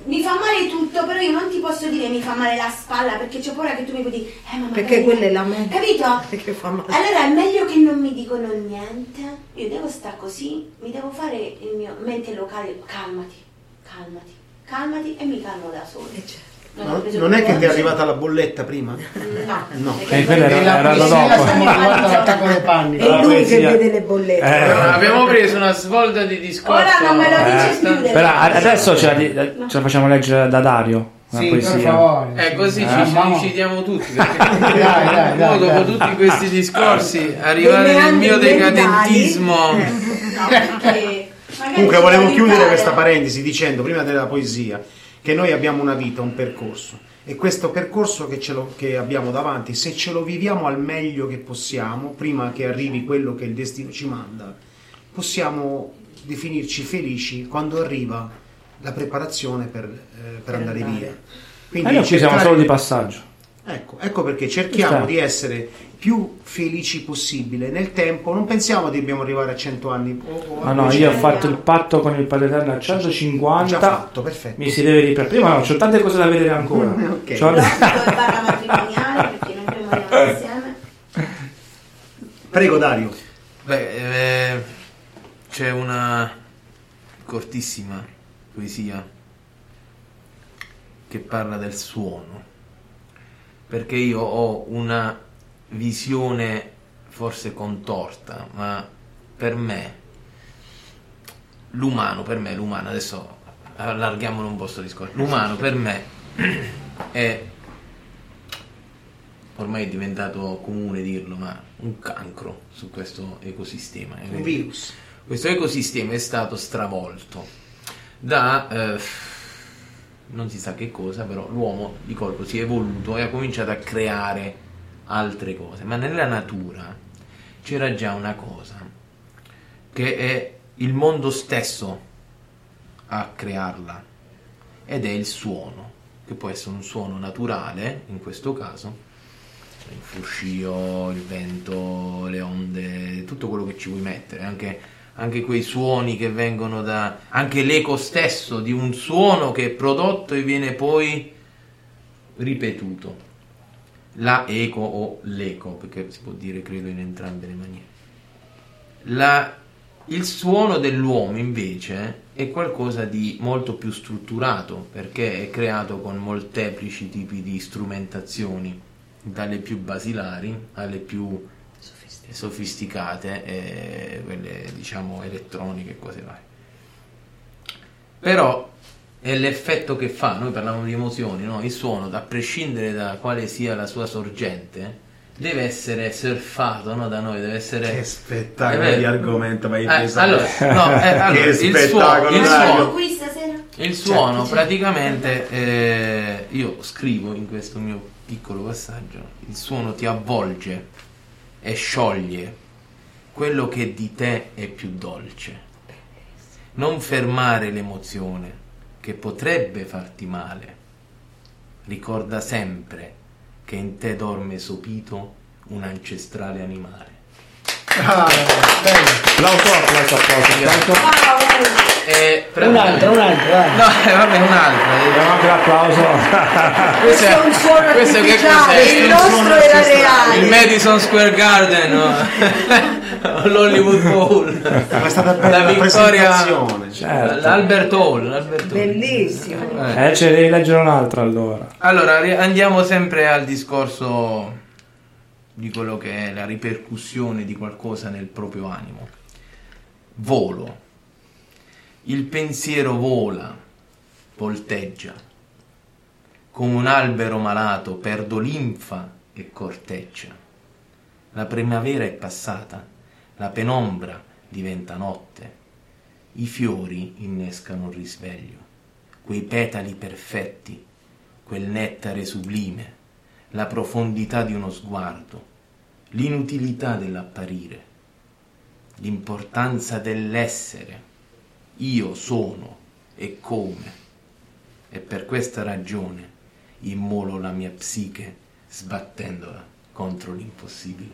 mi fa male tutto, però io non ti posso dire mi fa male la spalla perché c'ho paura che tu mi puoi dire, eh ma Perché quella è la mente. Capito? Perché fa male. Allora è meglio che non mi dicono niente. Io devo stare così, mi devo fare il mio mente locale. Calmati, calmati, calmati e mi calmo da solo. Eh, certo. No, non è che ti è arrivata la bolletta prima? No, No. Eh, quella era, la era da dopo. È lui che vede le bollette. Eh. Allora, abbiamo preso una svolta di discorso. Ora non me lo dici abbastanza- più Però adesso ce la, ce la facciamo leggere da Dario. Una Sì, per poesia. favore. Eh, così Eh, ci, citiamo tutti. Perché Dai, dai, dai, dopo dai. tutti questi discorsi, arrivare nel mio decadentismo. Comunque volevo chiudere questa parentesi dicendo prima della poesia che noi abbiamo una vita, un percorso e questo percorso che, ce lo- che abbiamo davanti, se ce lo viviamo al meglio che possiamo, prima che arrivi quello che il destino ci manda, possiamo definirci felici quando arriva la preparazione per, eh, per andare via. Quindi Eh, noi qui siamo solo di passaggio. Ecco, ecco perché cerchiamo Certo. di essere più felici possibile nel tempo, non pensiamo che dobbiamo arrivare a 100 anni. o- o a Ah no, 200. io ho fatto il patto con il Padre Eterno a Già 150. fatto, perfetto. Mi si deve riprendere. Prima no, c'ho tante cose da vedere ancora. Ok. C'ho- barra matrimoniale perché noi rimaniamo insieme. Prego Dario. Beh, eh, c'è una cortissima poesia che parla del suono, perché io ho una visione forse contorta, ma per me l'umano, per me l'umano, adesso allarghiamolo un po' sto discorso, l'umano per me è ormai è diventato comune dirlo, ma un cancro su questo ecosistema. Un virus. Questo ecosistema è stato stravolto da eh, non si sa che cosa, però l'uomo di colpo si è evoluto e ha cominciato a creare altre cose, ma nella natura c'era già una cosa che è il mondo stesso a crearla ed è il suono, che può essere un suono naturale in questo caso, il fruscio, il vento, le onde, tutto quello che ci vuoi mettere, anche, anche quei suoni che vengono da... anche l'eco stesso di un suono che è prodotto e viene poi ripetuto. La eco o l'eco, perché si può dire credo in entrambe le maniere. La- il suono dell'uomo invece è qualcosa di molto più strutturato perché è creato con molteplici tipi di strumentazioni, dalle più basilari alle più sofisticate, e quelle diciamo elettroniche e cose varie. Però è l'effetto che fa, noi parliamo di emozioni, no? il suono, a prescindere da quale sia la sua sorgente, deve essere surfato no? da noi, deve essere... Che spettacolo È vero. di argomento mi hai Eh, preso allora, no, eh, allora, Che il spettacolo, suono, il suono, qui stasera? il suono praticamente, eh, io scrivo in questo mio piccolo passaggio, il suono ti avvolge e scioglie quello che di te è più dolce. Non fermare l'emozione che potrebbe farti male, ricorda sempre che in te dorme sopito un ancestrale animale. Ah, bello. Applauso, applauso, applauso. Eh, pre- Un'altra, un'altra, dai. No, eh, vabbè, un'altra. Diamo anche l'applauso. Questo è un suono questo che cos'è? il nostro era reale. Il Madison Square Garden no? l'Hollywood Bowl È stata bella la la vittoria. Certo. l'Albert Hall, l'Albert Hall. Bellissimo. Eh. Eh, ce ne devi leggere un'altra allora. Allora, ri- andiamo sempre al discorso di quello che è la ripercussione di qualcosa nel proprio animo. Volo. Il pensiero vola, volteggia. Come un albero malato perdo linfa e corteccia. La primavera è passata, la penombra diventa notte. I fiori innescano un risveglio, quei petali perfetti, quel nettare sublime, la profondità di uno sguardo, l'inutilità dell'apparire, l'importanza dell'essere. Io sono e come. E per questa ragione immolo la mia psiche sbattendola contro l'impossibile.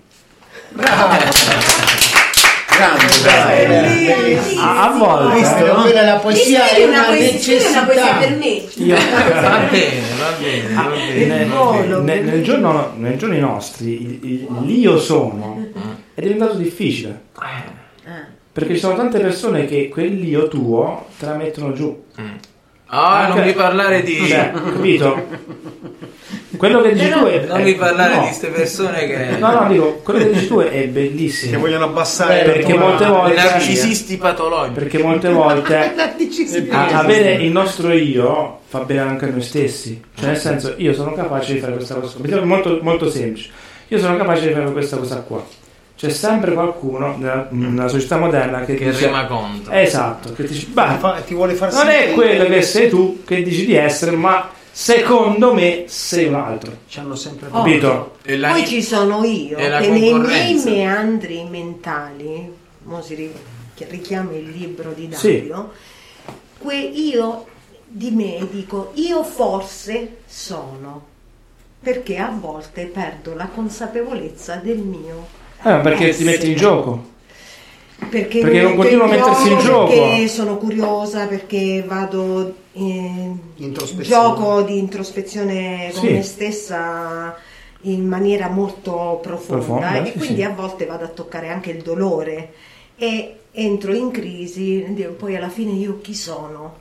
Grande, grande. Bellissimo. A, a volte, Visto? no? Quella la poesia è una poesia, scrivi una poesia per necessità. me. Va bene, va bene, va bene. Nel, volo, nel- giorno, nei giorni nostri l'io sono è diventato difficile perché ci sono tante persone che quell'io tuo te la mettono giù. Ah, non Anche- mi parlare di... cioè, capito? quello che dici tu è Non mi parlare no. di queste persone che... no no dico quello che dici tu è Che bellissimo vogliono abbassare perché la tua- molte I volte narcisisti patologici. perché molte volte avere il nostro io fa bene anche a noi stessi. Cioè nel senso io sono capace di fare questa cosa molto, molto semplice. Io sono capace di fare questa cosa qua c'è sempre qualcuno nella, nella società moderna che, Che dice rema contro. esatto che dice Ti "Bah, ti vuole far non è quello che sei tu che dici di essere ma secondo me sei un altro Ci hanno sempre Oh. capito? E la- Poi ci sono io e che nei miei meandri mentali, mo si richiama il libro di Sì. Dario, que io di me dico io forse sono, perché a volte perdo la consapevolezza del mio Eh, perché ti metti in gioco Perché, Perché non continuo a in mettersi in gioco. Perché sono curiosa, perché vado in Introspezione. gioco di introspezione con Sì. me stessa in maniera molto profonda, Profonda, e sì, quindi sì. a volte vado a toccare anche il dolore e entro in crisi, poi alla fine io chi sono?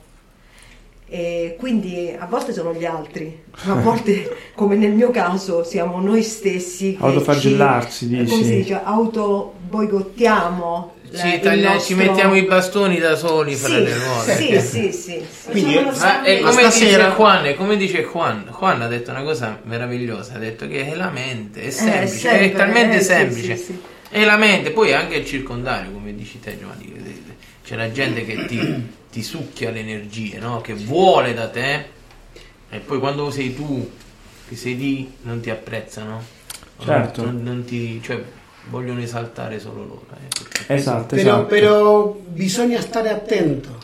E quindi a volte sono gli altri, a volte come nel mio caso siamo noi stessi che Autoflagellarsi, ci, dici? come si dice, auto boicottiamo la- Ci, taglia- nostro- ci mettiamo i bastoni da soli fra sì, le ruote. sì, sì, sì, sì. Quindi, lo Ma è scambio. come stasera- dice Juan, è come dice Juan, Juan ha detto una cosa meravigliosa, ha detto che è la mente, è semplice, è, sempre, talmente eh, semplice. sì, sì. È la mente, poi anche il circondario, come dici te Giovanni, c'è la gente che ti, ti succhia le energie, no? che vuole da te e poi quando sei tu che sei lì non ti apprezzano. Certo. Non, non ti, cioè, vogliono esaltare solo loro. eh, esatto, Però, esatto. però bisogna stare attento,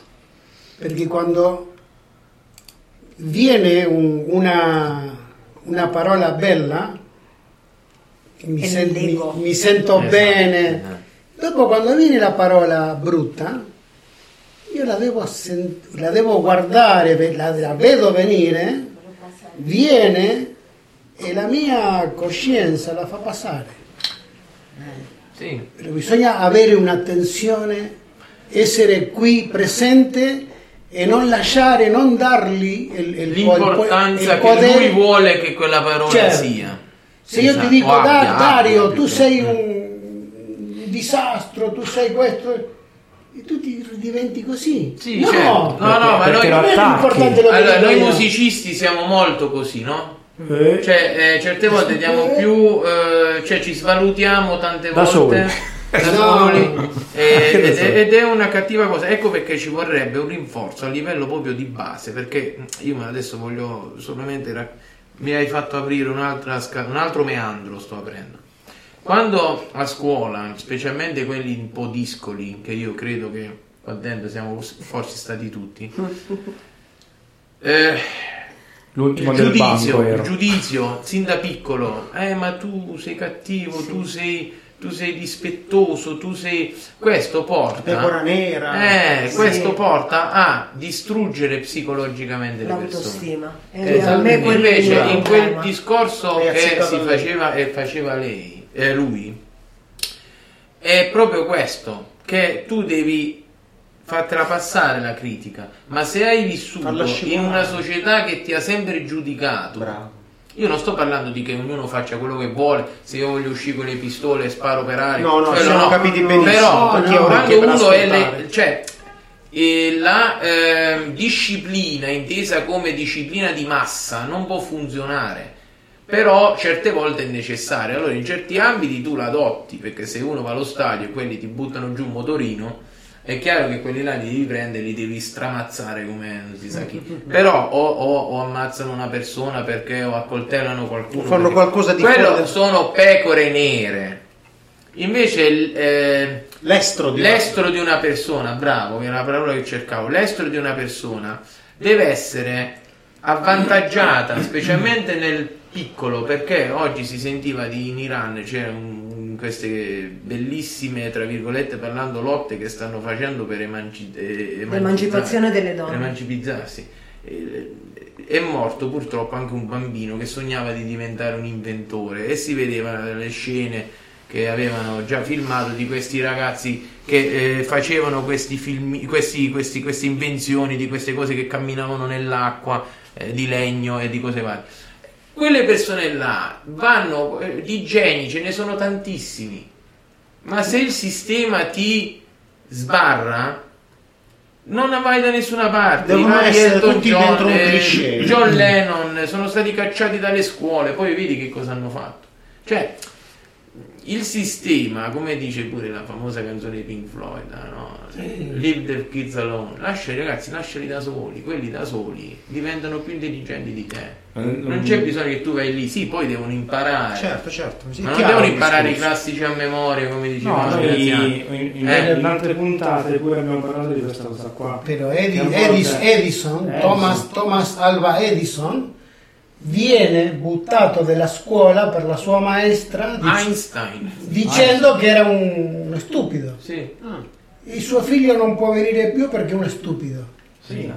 perché quando viene un- una, una parola bella, mi, sen- mi- mi sento Esatto, bene, eh. dopo quando viene la parola brutta, io la devo, sen- la devo guardare, la, la vedo venire, viene e la mia coscienza la fa passare. Sì, bisogna avere un'attenzione, essere qui presente e non lasciare, non dargli il, il, l'importanza il che lui vuole che quella parola Certo. sia. Se io Esatto, ti dico, o abbia, "Da- Dario, tu sei un disastro, tu sei questo, tu ti diventi così. Sì, no, certo. No, no, ma Perché noi, allora, noi musicisti siamo molto così, no? Eh, Cioè, eh, certe volte diamo più, eh, cioè ci svalutiamo tante Da volte soli. da No. soli, eh, ne ed, ed è una cattiva cosa. Ecco perché ci vorrebbe un rinforzo a livello proprio di base. Perché io adesso voglio solamente. rac- mi hai fatto aprire un'altra sca- un altro meandro, sto aprendo. Quando a scuola, specialmente quelli un po' discoli, che io credo che qua dentro siamo forse stati tutti, eh, L'ultimo il del giudizio, banco il giudizio sin da piccolo, eh ma tu sei cattivo, tu sei tu sei dispettoso, tu sei questo porta Pecora nera. eh, Sì. questo porta a distruggere psicologicamente le persone. L'autostima. E Esatto. Invece in quel discorso che si faceva e faceva lei, eh, lui, è proprio questo, che tu devi fartela passare la critica, ma se hai vissuto in una società che ti ha sempre giudicato, Bravo. io non sto parlando di che ognuno faccia quello che vuole, se io voglio uscire con le pistole e sparo per aria, No, no, siamo no. capiti benissimo, Però ho quando uno è le- cioè eh, la ehm, disciplina intesa come disciplina di massa non può funzionare però certe volte è necessaria allora in certi ambiti tu la adotti perché se uno va allo stadio e quelli ti buttano giù un motorino è chiaro che quelli là li devi prendere li devi stramazzare come non si sa chi. Però o, o- o ammazzano una persona perché o accoltellano qualcuno Fanno perché- qualcosa di quello fuori- sono pecore nere. Invece eh, L'estro di L'estro di una persona, bravo, è la parola che cercavo. L'estro di una persona deve essere avvantaggiata, specialmente nel piccolo, perché oggi si sentiva di in Iran c'è un- queste bellissime, tra virgolette, parlando lotte che stanno facendo per emanci- eh, L'emancipazione delle donne. emancipizzarsi. Eh, È morto purtroppo anche un bambino che sognava di diventare un inventore e si vedeva le scene che avevano già filmato di questi ragazzi che eh, facevano questi film, questi, questi- queste invenzioni di queste cose che camminavano nell'acqua eh, di legno e di cose varie. Quelle persone là vanno eh, di geni, ce ne sono tantissimi. Ma se il sistema ti sbarra, non vai da nessuna parte. Devono essere tutti John, dentro un cliché. John Lennon sono stati cacciati dalle scuole, poi vedi che cosa hanno fatto. Cioè, il sistema, come dice pure la famosa canzone di Pink Floyd, no? Leave the kids alone. Lascia i ragazzi, lasciali da soli. Quelli da soli diventano più intelligenti di te. Non c'è bisogno che tu vai lì, sì, poi devono imparare. Certo, certo. sì, Ma non devono imparare i classici a memoria, come No, dicevano noi Graziani. in, in- Eh. in altre puntate pure abbiamo parlato di questa cosa qua. Però Edi- Che a volte- Edis- Edison, Edison. Thomas, Thomas Alva Edison, viene buttato dalla scuola per la sua maestra dic- Einstein. dicendo che era un, uno stupido. Sì. Il suo figlio non può venire più perché è uno stupido. sì.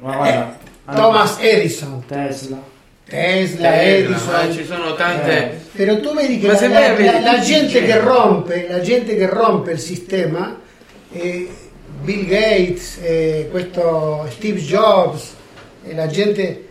Ma guarda, Eh, Thomas Edison, Tesla. Tesla, Edison. ma ci sono tante- Però tu vedi che la, la- la- la gente che rompe, la gente che rompe il sistema, eh, Bill Gates, eh, questo Steve Jobs, e la gente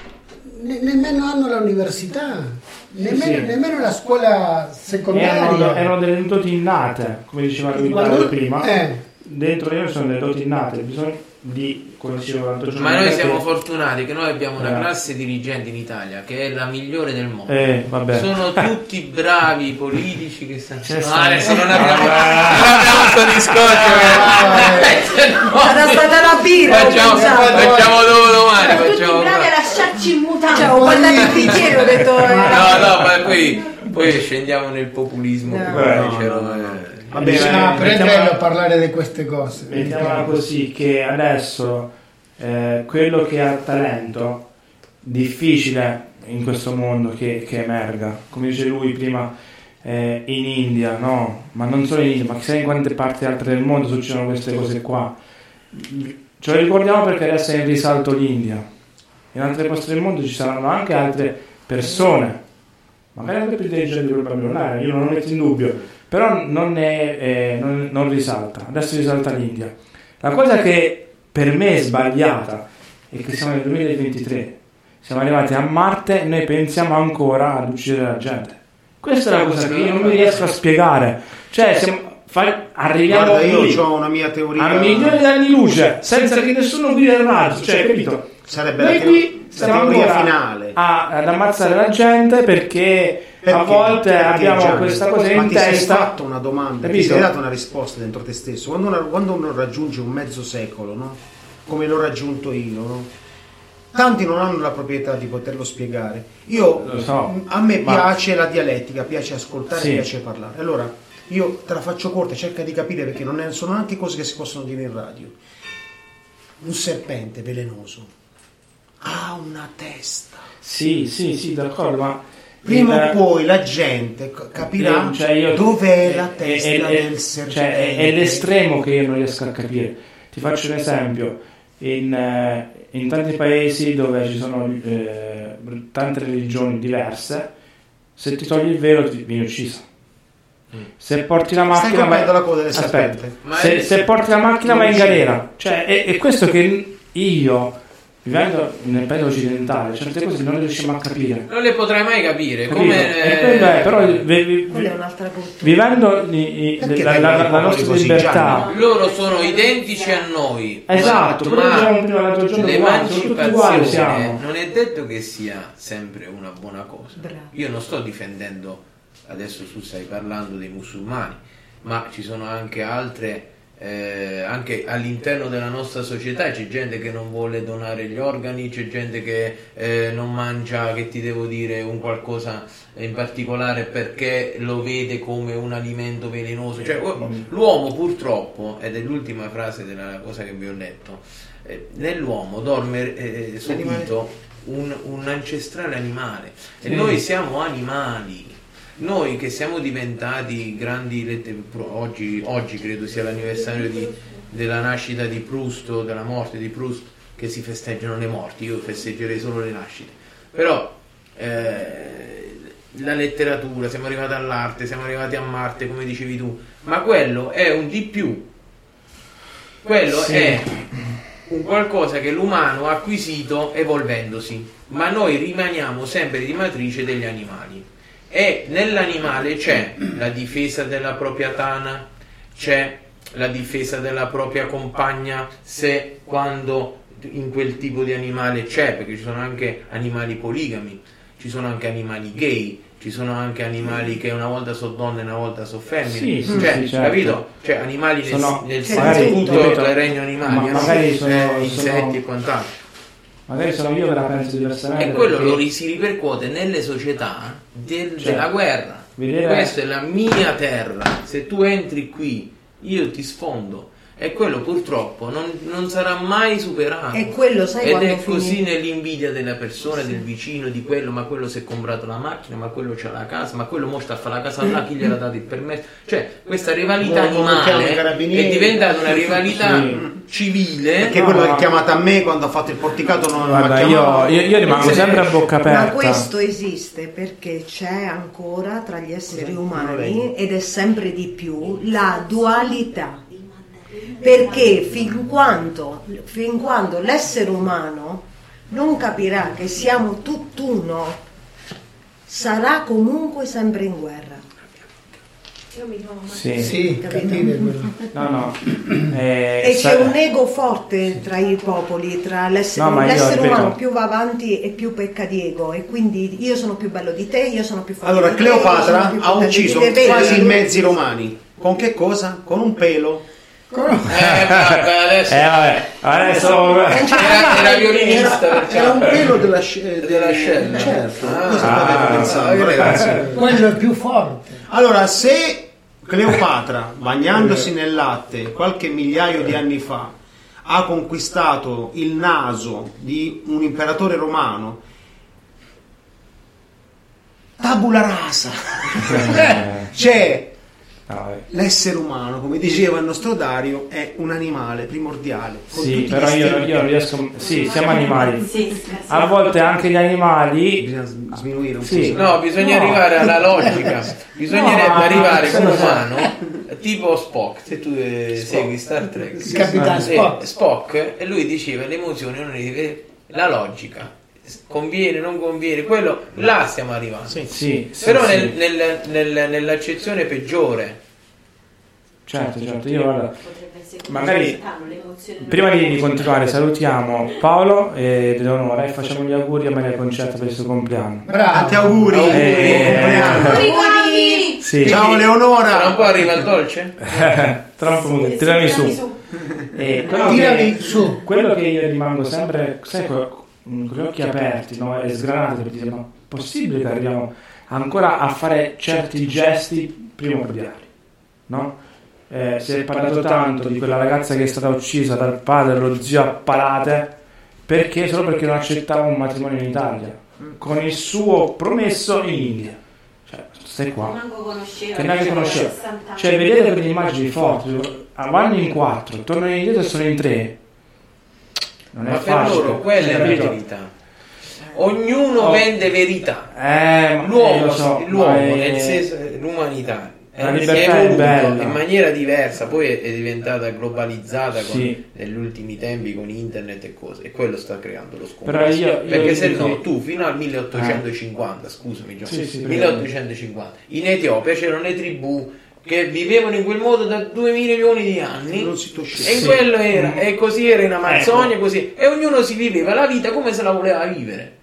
ne- nemmeno hanno l'università, nemmeno, sì. nemmeno la scuola secondaria. Erano, erano delle doti innate, come diceva lui Quando- prima. eh. Dentro di noi sono delle doti innate, bisogno di, come diceva l'altro giorno, Ma noi che- siamo fortunati che noi abbiamo una Eh. classe dirigente in Italia che è la migliore del mondo. Eh, vabbè. Sono tutti bravi politici che stanno. C'è sta- adesso non abbiamo, Ah. sto discorso. Sarà stata la birra, Facciamo, facciamo dopo domani. Facciamo. Lasciarci in mutande. Cioè, ho guardato il bicchiere ho detto... eh, No, no, ma poi, poi scendiamo nel populismo No. no, no, eh. Va bene, Diciamo- è mettiamola- bello parlare di queste cose. Mettiamola così che adesso eh, quello che ha talento difficile in questo mondo che, che emerga come dice lui prima eh, in India no ma non solo in India ma chissà in quante parti altre del mondo succedono queste cose qua ce lo ricordiamo perché adesso è in risalto l'India in altre posti del mondo ci saranno anche altre persone. Magari anche più intelligenti di quel bambino io non lo metto in dubbio. Però non, è, eh, non, non risalta. Adesso risalta l'India. La cosa che per me è sbagliata è che siamo nel 2023 siamo arrivati a Marte e noi pensiamo ancora ad uccidere la gente. Questa è la cosa che io non mi riesco a spiegare. Cioè siamo, fa- arriviamo Guarda, io lì, ho una mia teoria. a milioni di anni luce senza che nessuno guidi il razzo cioè capito Sarebbe noi la, qui la teoria finale. a- ad ammazzare la gente perché, a Perché? volte Perché, abbiamo Gianni? questa cosa Ma in ti sei testa fatto una domanda, ti Capito? sei dato una risposta dentro te stesso. Quando uno, quando uno raggiunge un mezzo secolo, no? come l'ho raggiunto io, no? tanti non hanno la proprietà di poterlo spiegare. Io, Lo so, a me ma- piace la dialettica, piace ascoltare, Sì. piace parlare. Allora, io te la faccio corta, cerca di capire perché non è- sono anche cose che si possono dire in radio. Un serpente velenoso ha una testa. Sì, sì, sì, d'accordo, ma... Prima o poi la gente capirà Eh, cioè, io- dov'è la è- testa è- è- del cioè, sergente. è, è l'estremo che io non riesco a capire. Ti faccio un esempio. In, eh, in tanti paesi dove ci sono eh, tante religioni diverse, se ti togli il velo ti vieni ucciso. Se porti la Mm. Stai macchina, vai- la coda del Aspetta. serpente. Ma se, è- se porti la macchina vai in galera. Cioè, è, è questo che io, vivendo nel paese occidentale, certe cose non riusciamo a capire. Non le potrai mai capire. Capito? Come, E quello è, però vi- vi- Quella è un'altra cultura. vivendo i- i- la, la- la nostra così libertà, loro sono identici a noi. Esatto, uguali siamo. l'emancipazione non è detto che sia sempre una buona cosa. Bravo. Io non sto difendendo, adesso tu stai parlando dei musulmani, ma ci sono anche altre, eh, anche all'interno della nostra società c'è gente che non vuole donare gli organi, c'è gente che eh, non mangia, che ti devo dire, un qualcosa in particolare perché lo vede come un alimento velenoso. Cioè, l'uomo purtroppo, ed è l'ultima frase della cosa che vi ho letto, eh, nell'uomo dorme eh, subito un, un ancestrale animale e noi siamo animali. Noi che siamo diventati grandi lettere, oggi, oggi credo sia l'anniversario di- della nascita di Proust o della morte di Proust che si festeggiano le morti, io festeggerei solo le nascite. Però eh, la letteratura, siamo arrivati all'arte, siamo arrivati a Marte, come dicevi tu, ma quello è un di più. Quello Sì. è un qualcosa che l'umano ha acquisito evolvendosi, ma noi rimaniamo sempre di matrice degli animali. E nell'animale c'è la difesa della propria tana, c'è la difesa della propria compagna se quando in quel tipo di animale c'è, perché ci sono anche animali poligami, ci sono anche animali gay, ci sono anche animali che una volta sono donne e una volta sono femmine, Sì, cioè, sì, certo. capito? Cioè animali nel, Sono- nel C'è senso tutto il regno animali, Ma Eh, insetti sono- e quant'altro. Magari sono io che la penso diversamente. E quello perché- lo si ripercuote nelle società del- Cioè, della guerra. vedere- Questa è la mia terra. Se tu entri qui, io ti sfondo. E quello purtroppo non, non sarà mai superato. E quello sai Ed è così finì? nell'invidia della persona, del vicino, di quello, ma quello si è comprato la macchina, ma quello c'ha la casa, ma quello mo sta a fare la casa là, chi gli ha dato il permesso. Cioè, questa rivalità i animale è diventata una rivalità Sì. civile. Perché No, quello no. che ha chiamato a me quando ha fatto il porticato non Guarda, io, chiamato. io- io rimango sempre a bocca aperta. Ma questo esiste perché c'è ancora tra gli esseri umani ed è sempre di più la dualità. Perché fin quando, fin quando l'essere umano non capirà che siamo tutt'uno, sarà comunque sempre in guerra. Io mi trovo Sì. Sì. No, no. Eh, E sa- c'è un ego forte tra i popoli, tra l'essere, No, io l'essere ripeto- umano più va avanti e più pecca di ego e quindi io sono più bello di te, io sono più forte Allora, te, io Cleopatra più ha ucciso te, quasi i mezzi romani. Con che cosa? Con un pelo. Eh, vabbè, adesso Eh, vabbè, adesso... era, era violinista Era, era un pelo della, sc- della scella. Certo, Ah, ah, ragazzi? Quello è più forte. Allora, se Cleopatra, bagnandosi nel latte qualche migliaio di anni fa, ha conquistato il naso di un imperatore romano, tabula rasa, c'è No, vabbè. L'essere umano, come diceva il nostro Dario, è un animale primordiale. con Sì, tutti però io, io non riesco... Sì, siamo animali. Sì, sì. A volte anche gli animali... Bisogna sminuire un Sì. po'. No, bisogna No. arrivare alla logica. Bisognerebbe No, arrivare sì, come umano, tipo Spock, se tu eh, segui Star Trek. Il capitano Eh, Spock. Spock, e lui diceva le emozioni non le la logica. Conviene, non conviene, quello là stiamo arrivando. Sì, sì, Però sì. nel- nel- nel- nell'accezione peggiore. Certo, certo, io guarda... Potrebbe essere Magari- Prima di, di continuare salutiamo Paolo e Eleonora e facciamo gli auguri a Maria Concetta per il suo compleanno. Bravo. Tanti auguri, Eh, buon compleanno. Ricordi! Sì. Ciao Tra un Leonora! po' arriva il dolce? Troppo, tirami su. E quello, Tirami che, su. quello che io rimango sempre, sai, co- con gli occhi aperti no? e sgranati per dire, ma possibile che arriviamo ancora a fare certi gesti primordiali, no? Eh, si è parlato tanto di quella ragazza che è stata uccisa dal padre, lo zio a palate, perché solo perché non accettava un matrimonio in Italia con il suo promesso in India. Cioè, stai qua. Che neanche conosceva. 60 anni. Cioè, vedete quelle immagini forti, vanno in quattro, tornano indietro e sono in tre. Non è Ma per facile. loro quella è la verità. Ognuno Oh. vende verità. Eh, L'uomo, eh, lo so, l'uomo è- nel senso, l'umanità La eh, libertà è bella. in maniera diversa, poi è, è diventata globalizzata con- Sì. negli ultimi tempi con internet e cose, e quello sta creando lo scontro. Però io- io Perché se dico- no, tu fino al 1850, scusami, Gio, Sì, sì, 1850, in Etiopia c'erano le tribù che vivevano in quel modo da 2 milioni di anni Non si tosceva. e in Sì. quello era e così era in Amazzonia Ecco. così e ognuno si viveva la vita come se la voleva vivere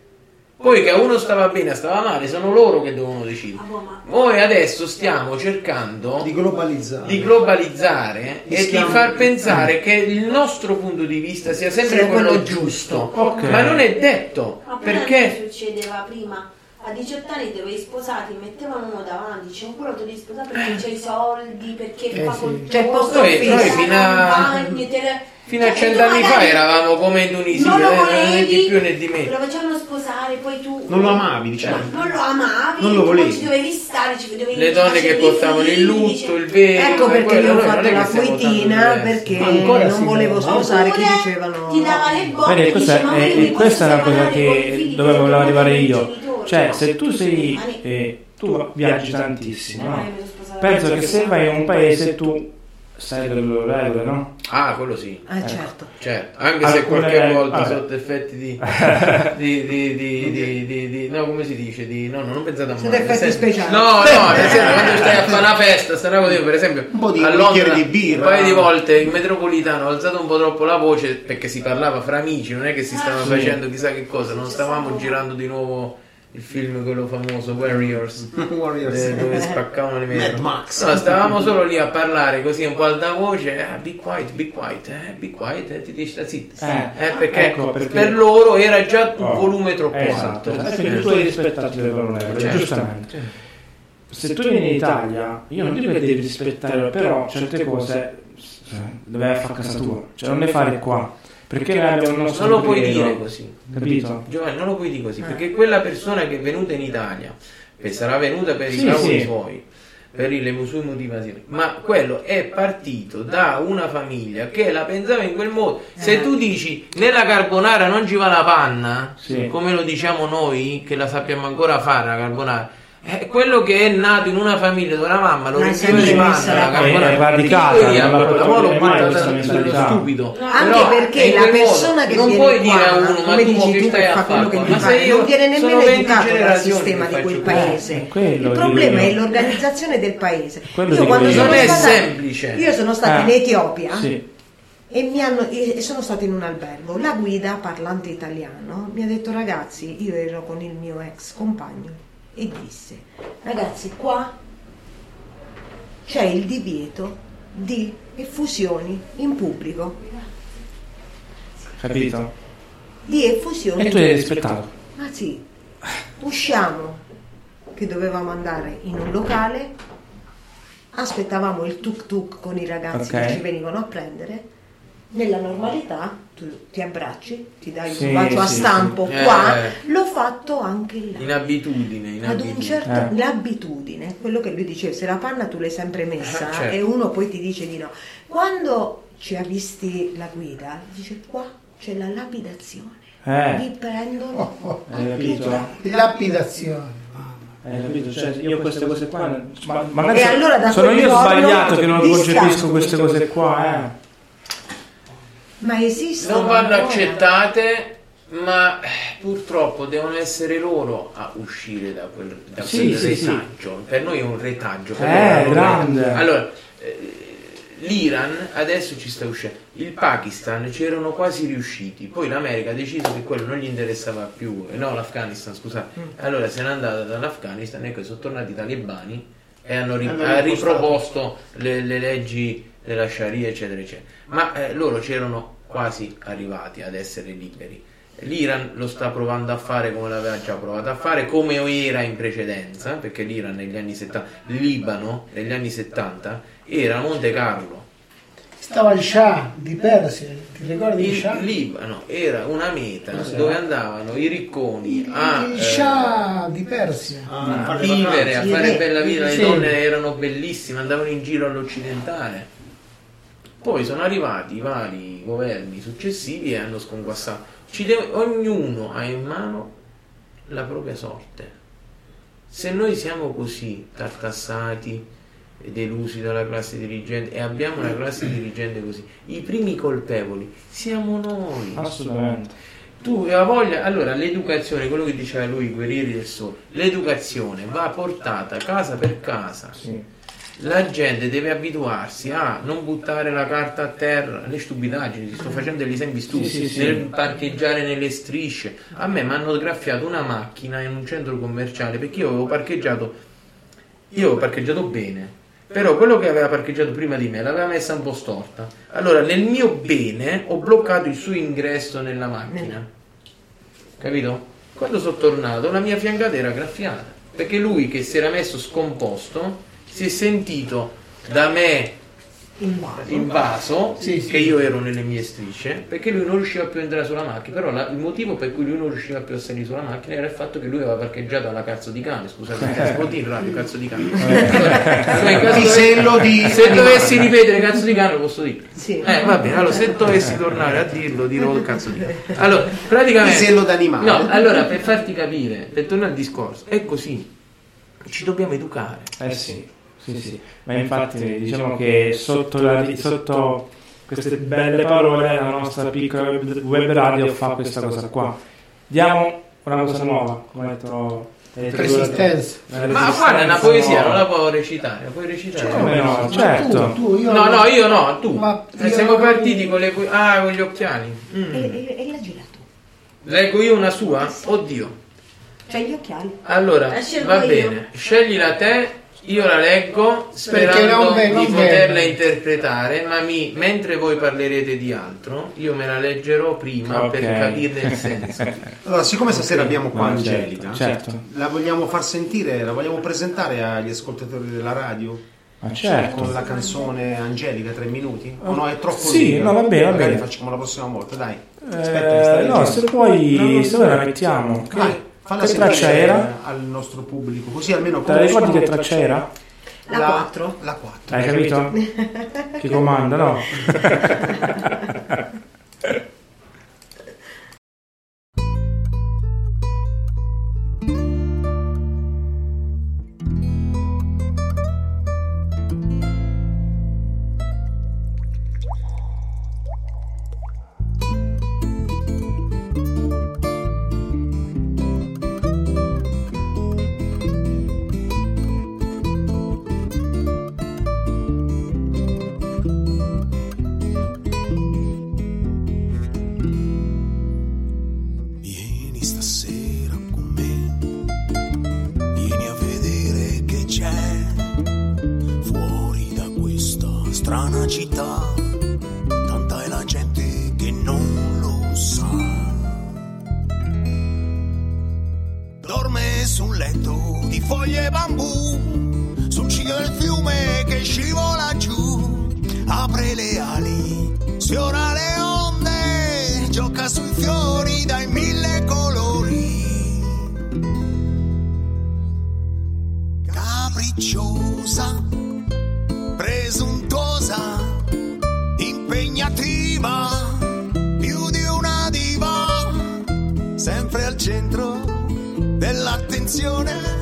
poi che a uno stava bene stava male sono loro che devono decidere Ah, boh, noi adesso stiamo cercando Di globalizzare. di globalizzare e di far pensare che il nostro punto di vista sia sempre quello, quello giusto Ok. ma non è detto perché succedeva prima? A 18 anni te avevi sposati, mettevano uno davanti, c'è un quello ti devi sposare perché c'hai i soldi, perché Eh, fa sì. col C'è il posto Noi- fisso. noi fino a- fino a cent'anni fa eravamo come in Tunisia non lo eh, né volevi, di più né di Lo meno facevano sposare, poi tu Non lo amavi, diciamo. Non lo amavi, Non lo volevi. ci dovevi stare, ci dovevi le donne che portavano il lutto, il velo Ecco perché io ho fatto che la diversi. perché Ancora non volevo sposare chi Oppure dicevano ti dava le botte questa è, "Ma io mi e questa è una cosa i che dove volevo arrivare io. Genitori". Cioè, se tu sei. Eh, tu viaggi tantissimo, Eh, no? sposata Penso che se vai in un paese tu sai delle regole, no? ah quello sì Ah certo. Certo, anche se Alcune- qualche volta vabbè. sotto effetti di, di, di, di, di, di- di- no come si dice di no no, non pensate a Sotto male nel effetti senso- speciali. no no nel senso quando stai a fare una festa cosa io per esempio Un po' di- a Londra di birra. un paio di volte in metropolitano ho alzato un po' troppo la voce perché si parlava fra amici non è che si stava Sì. facendo chissà che cosa non stavamo girando di nuovo il film quello famoso Warriors Warriors. eh, dove spaccavano le Mad mele. Max. No, stavamo solo lì a parlare così un po' altavoce. Ah, be quiet, be quiet, eh, be quiet, eh, ti dici sta zitta. Eh, Eh, perché, ecco, perché- per loro era già un Oh, volume troppo esatto. alto. Eh, quindi tu hai rispettato le loro regole, Certo. giustamente. Se tu vieni in Italia, io non dico che devi rispettare, però certe cose eh, le vai a fare a casa tua, cioè non le fare qua, perché noi abbiamo il nostro Non lo puoi dire così. capito? Giovanni, non lo puoi dire così, perché quella persona che è venuta in Italia, che sarà venuta per i Sì, cavoli sì. suoi, per i- le sue motivazioni, ma quello è partito da una famiglia che la pensava in quel modo. Se tu dici nella carbonara non ci va la panna, Sì. come lo diciamo noi, che la sappiamo ancora fare la carbonara, è quello che è nato in una famiglia dove la mamma lo sempre di panna, la È radicata, mai buttata stupido. Anche perché la persona che non puoi dire a uno, ma come tu dici che tu, stai a fa quello fare Ma se io non viene nemmeno 20 educato dal sistema di quel paese. Eh, Il problema è l'organizzazione del paese. Quello Io quando sono Non è stata- semplice. Io sono stata Eh. in Etiopia Sì. e, mi hanno, e sono stata in un albergo. La guida, parlante italiano, mi ha detto ragazzi, io ero con il mio ex compagno e disse, ragazzi qua c'è il divieto di effusioni in pubblico. Capito? Di effusioni E tu hai rispettato. Ma sì, usciamo che dovevamo andare in un locale, aspettavamo il tuk tuk con i ragazzi Ok. che ci venivano a prendere. Nella normalità tu ti abbracci, ti dai Sì, un bacio a stampo sì. qua, Eh. l'ho fatto anche là. In abitudine, in Ad un abitudine. certo Eh. l'abitudine, quello che lui diceva, se la panna tu l'hai sempre messa Eh, certo. e uno poi ti dice di no. Quando ci ha visti la guida, dice qua c'è la lapidazione. Eh. Vi prendono Hai capito? Lapidazione. Hai capito? Cioè, io queste cose qua. Ma, magari E allora da sono io sbagliato che non concepisco queste cose qua, eh. Ma esistono non vanno ancora. accettate ma eh, purtroppo devono essere loro a uscire da quel, da Sì, quel sì, sì. retaggio per noi è un retaggio per Eh, grande. retaggio. allora eh, l'Iran adesso ci sta uscendo il Pakistan ci erano quasi riusciti poi l'America ha deciso che quello non gli interessava più eh, no l'Afghanistan scusate Mm. allora se n'è andata dall'Afghanistan ecco sono tornati i talebani e hanno, ri- Hanno ha ripostato. riproposto le, le leggi della Sharia eccetera eccetera ma eh, loro c'erano quasi arrivati ad essere liberi L'Iran lo sta provando a fare come l'aveva già provato a fare, come era in precedenza, perché l'Iran negli anni 70, il Libano negli anni 70 era Monte Carlo. Stava il Shah di Persia, ti ricordi il Il Shah? Libano era una meta dove andavano i ricconi a Il eh, Shah di Persia. Ah, a vivere, a fare bella vita, le donne erano bellissime, andavano in giro all'occidentale. Poi sono arrivati i vari governi successivi e hanno sconquassato. Deve- ognuno ha in mano la propria sorte. Se noi siamo così tartassati e delusi dalla classe dirigente e abbiamo una classe dirigente così, i primi colpevoli siamo noi. Assolutamente. Tu hai voglia, allora l'educazione, quello che diceva lui, i guerrieri del sole, l'educazione va portata casa per casa. Sì. La gente deve abituarsi a non buttare la carta a terra, le stupidaggini, ti sto facendo degli esempi stupidi, Sì, sì, sì. nel parcheggiare nelle strisce. A me mi hanno graffiato una macchina in un centro commerciale perché io avevo parcheggiato, io avevo parcheggiato bene, però quello che aveva parcheggiato prima di me l'aveva messa un po' storta. Allora nel mio bene ho bloccato il suo ingresso nella macchina. Capito? Quando sono tornato la mia fiancata era graffiata perché lui che si era messo scomposto si è sentito da me Invaso. invaso Sì, sì. che io ero nelle mie strisce perché lui non riusciva più a entrare sulla macchina. Però la- il motivo per cui lui non riusciva più a salire sulla macchina era il fatto che lui aveva parcheggiato alla cazzo di cane scusate si può dire radio cazzo di cane. Allora, in caso Pisello dove- di se dovessi ripetere cazzo di cane lo posso dire. Sì. eh va bene allora se dovessi tornare a dirlo dirò il cazzo di cane. Allora praticamente Pisello d'animale. no allora per farti capire per tornare al discorso è così. Ci dobbiamo educare. Eh sì, sì, sì. Ma infatti diciamo che sotto, la- sotto queste belle parole la nostra piccola web, web radio fa questa cosa qua. Diamo una cosa nuova, come ha detto eh, Resistenza. Ma guarda, è una poesia, non la può recitare, la puoi recitare. Come no? Ma Certo. Tu, tu, io No, no, io no, tu. Ma Eh, io- Siamo partiti con le Ah, con gli occhiali. Mm. E, e, e la gira tu. Leggo io una sua? Oddio. C'hai gli occhiali. Allora, La scelgo va io. bene. Sceglila te, io la leggo sperando non ve- non di poterla interpretare, ma mi- mentre voi parlerete di altro, io me la leggerò prima Ok. per capirne il senso. Allora, siccome stasera abbiamo qua No, Angelica, certo. la vogliamo far sentire, la vogliamo presentare agli ascoltatori della radio Ma certo. con la canzone Angelica, tre minuti? O no, è troppo Sì, lunga? no, va bene, va Magari bene. facciamo la prossima volta, dai. Eh, Aspetta, sta no, se poi No, se no, la mettiamo. Dai, falla che traccia era? al nostro pubblico, così almeno Te la ricordi che traccia era? La 4. La 4. Hai capito? Chi comanda, no? llorar.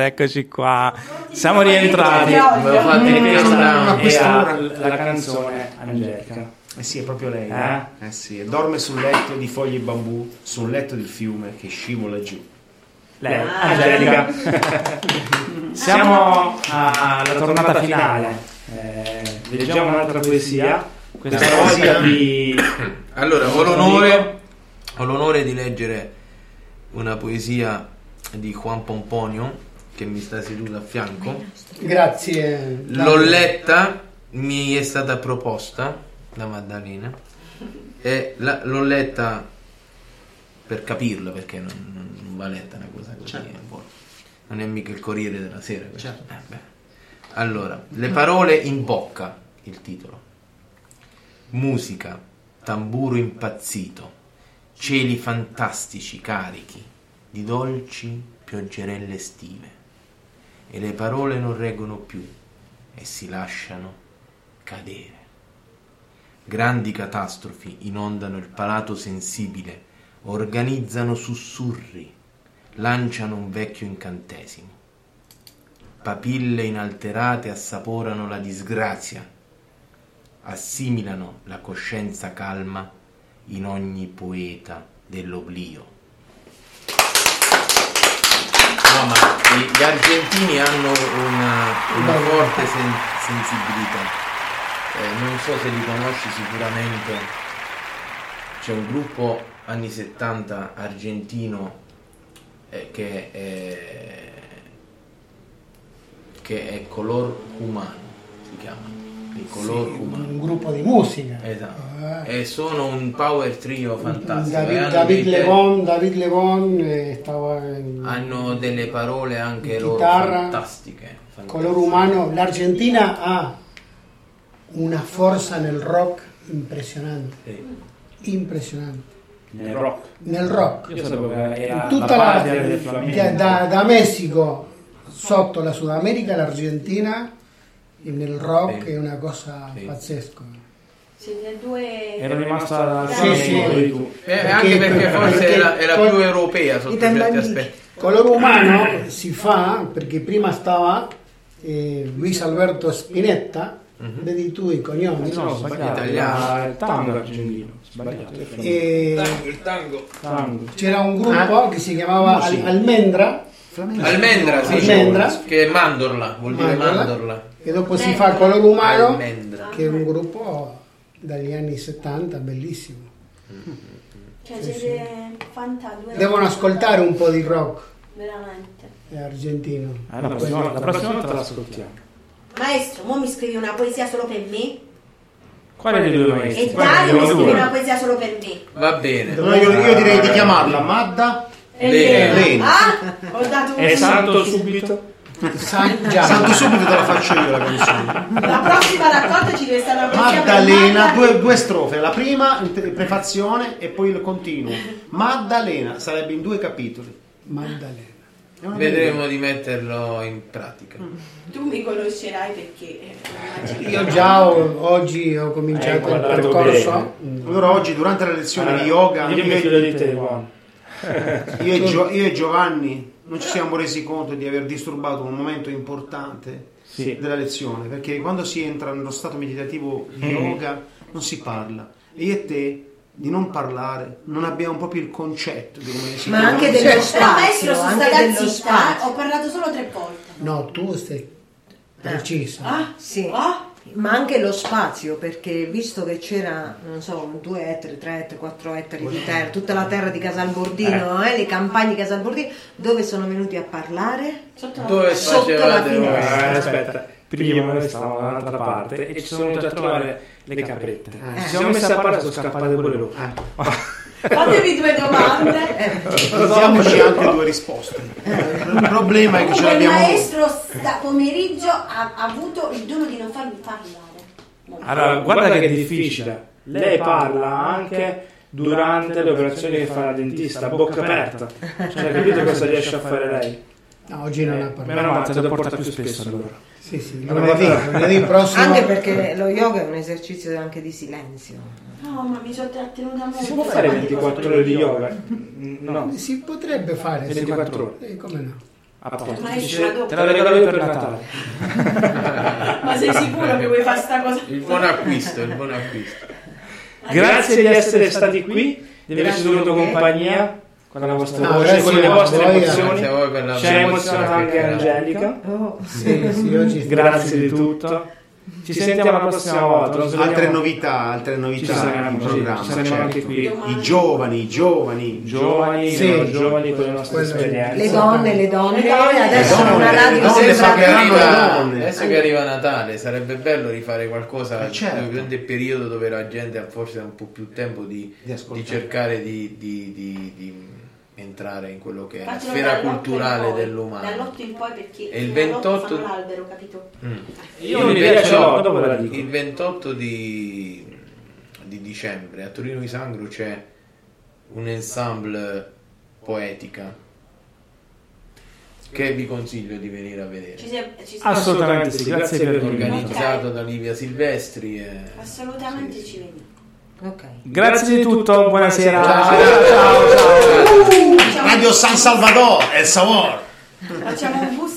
Ah, eccoci qua. Siamo rientrati. E questa era la canzone Angelica. Eh sì, è proprio lei. Eh? Eh, eh sì, dorme sul letto di foglie e bambù, su un letto del fiume che scivola giù. Lei, Angelica. Siamo alla tornata finale. Eh, leggiamo un'altra poesia. Questa volta di Allora, ho l'onore, ho l'onore di leggere una poesia di Juan Pomponio che mi sta seduto a fianco. Grazie. L'ho letta, mi è stata proposta da Maddalena e la- l'ho letta per capirla perché non, non- non va letta una cosa così. Certo. Non è mica il Corriere della Sera. questo. Eh. Allora, le parole in bocca, il titolo. Musica, tamburo impazzito, cieli fantastici carichi di dolci pioggerelle estive e le parole non reggono più e si lasciano cadere. Grandi catastrofi inondano il palato sensibile, organizzano sussurri, lanciano un vecchio incantesimo. Papille inalterate assaporano la disgrazia, assimilano la coscienza calma in ogni poeta dell'oblio. No, ma i- gli argentini hanno una, una forte sen- sensibilità. Eh, non so se li conosci sicuramente. C'è un gruppo anni 70 argentino eh, che, è, che è Color Humano, si chiama. Il Color Humano. Un gruppo di musica. Esatto. Ah. E sono un power trio fantastico. David, hanno David Levon, David Levon eh, stava in hanno delle parole anche loro Chitarra, fantastiche. fantastiche. color umano. L'Argentina ha una forza nel rock impressionante, Sì. impressionante. nel rock. Nel rock. Io sapevo che era Tutta la la, da- da Messico sotto la Sud America, l'Argentina nel rock Sì. è una cosa Sì. pazzesca. Due... Ero rimasta Sì, solo sì. Eh, anche perché forse perché era, era col- più europea sotto I certi aspetti. Color umano si fa perché prima stava eh, Luis Alberto Spinetta, vedi tu i cognomi, No, no? sbagliato. Italiano. Era il tango argentino. Sbagliato. è flamenco. E il tango. Tango. c'era un gruppo che si chiamava Al- Almendra Almendra, sì, Almendra. che è mandorla, vuol dire Mandorla. mandorla. e dopo si fa Color umano Almendra. che è un gruppo dagli anni 70 bellissimo. Cioè siete fantastici. Devono ascoltare un po' di rock Veramente. eh, argentino. Eh, la, prossima, la prossima volta l'ascoltiamo. Maestro, mo mi scrivi una poesia solo per me? Quale dei due maestri? E Dario mi scrive una poesia solo per me. Va bene. Allora io, io direi di chiamarla Madda Lena. Lena. Ah, ho dato un È santo subito? San. Santo subito te la faccio io la canzone. La prossima raccolta ci deve stare una Maddalena, due, due strofe, la prima prefazione e poi il continuo. Maddalena sarebbe in due capitoli. Maddalena. Vedremo di metterlo in pratica. Tu mi conoscerai perché eh, Io già ho- oggi ho cominciato Eh, il percorso. bella. Allora oggi durante la lezione di Allora, yoga io mi fido di te, buono. io e Gio- io e Giovanni non ci siamo resi conto di aver disturbato un momento importante Sì. della lezione perché quando si entra nello stato meditativo di yoga non si parla e io e te di non parlare non abbiamo proprio il concetto di come si Ma anche dello maestro spazio, sono anche stata dello zitta, eh, spazio. ho parlato solo tre volte. No, tu stai preciso. Ah, Sì. ah, Ma anche lo spazio, perché visto che c'era, non so, 2 ettari, 3 ettari, 4 ettari di terra, tutta la terra di Casalbordino, eh, le campagne di Casalbordino, dove sono venuti a parlare? sotto la Dove Sotto la finestra. Eh, aspetta, prima noi stavamo da un'altra parte e ci sono venuti a trovare le caprette. Eh. Ci siamo messi a parlare, sono scappate pure loro. Fatevi due domande. Diamoci anche due risposte. Il problema è che ce Comunque il l'abbiamo maestro sta pomeriggio ha, ha avuto il dono di non farmi parlare. Allora, guarda che è difficile. Lei parla anche durante le operazioni che fa la dentista, a bocca aperta. Cioè, hai capito cosa riesce a fare lei? No, oggi non ha Meno parlato. male, te lo porta più spesso allora. Sì, sì, lunedì, lunedì prossimo. Anche perché lo yoga è un esercizio anche di silenzio. No, ma mi sono trattenuta molto. Si può fare 24 ore di yoga? No, Si potrebbe fare. sì. 24 ore. Eh, come no? A posto. Ma esce. Te la regalo io per Natale. Ma sei sicuro che vuoi fare sta cosa? Il buon acquisto, il buon acquisto. Grazie di essere stati qui, di averci tenuto compagnia con la vostra No, voce, con le vostre voi, emozioni. Ci ha emozionato anche. Angelica. Oh, Sì, sì, oggi Grazie di tutto. Ci sentiamo la prossima volta. non altre novità, altre Ci novità saremo, in sì, programma. ci saremo certo. anche qui. I giovani, i giovani, Giovani, Sì. giovani con le nostre Quello- esperienze. le donne, le donne, Le donne, adesso le una donne, radio le donne Adesso sembra che, pagheranno le arriva, donne. adesso che arriva Natale sarebbe bello rifare qualcosa Eh, certo. il periodo dove la gente ha forse un po' più tempo di, Di di cercare di, di- di- di entrare in quello che è la Faccelo sfera culturale dell'umano. Dall'otto in poi perché E il fino all'otto 28 fanno l'albero, capito? Mm. Io un'idea ce l'ho, dopo la dico. Il 28 di, di dicembre a Torino di Sangro c'è un ensemble poetica che vi consiglio di venire a vedere. Ci si- ci si- Assolutamente sì, grazie per venire. Organizzato da Livia Silvestri. E... Assolutamente ci vedi. Ok. Grazie di tutto, buonasera. Facciamo, Radio San Salvador, El Savor. facciamo un bussino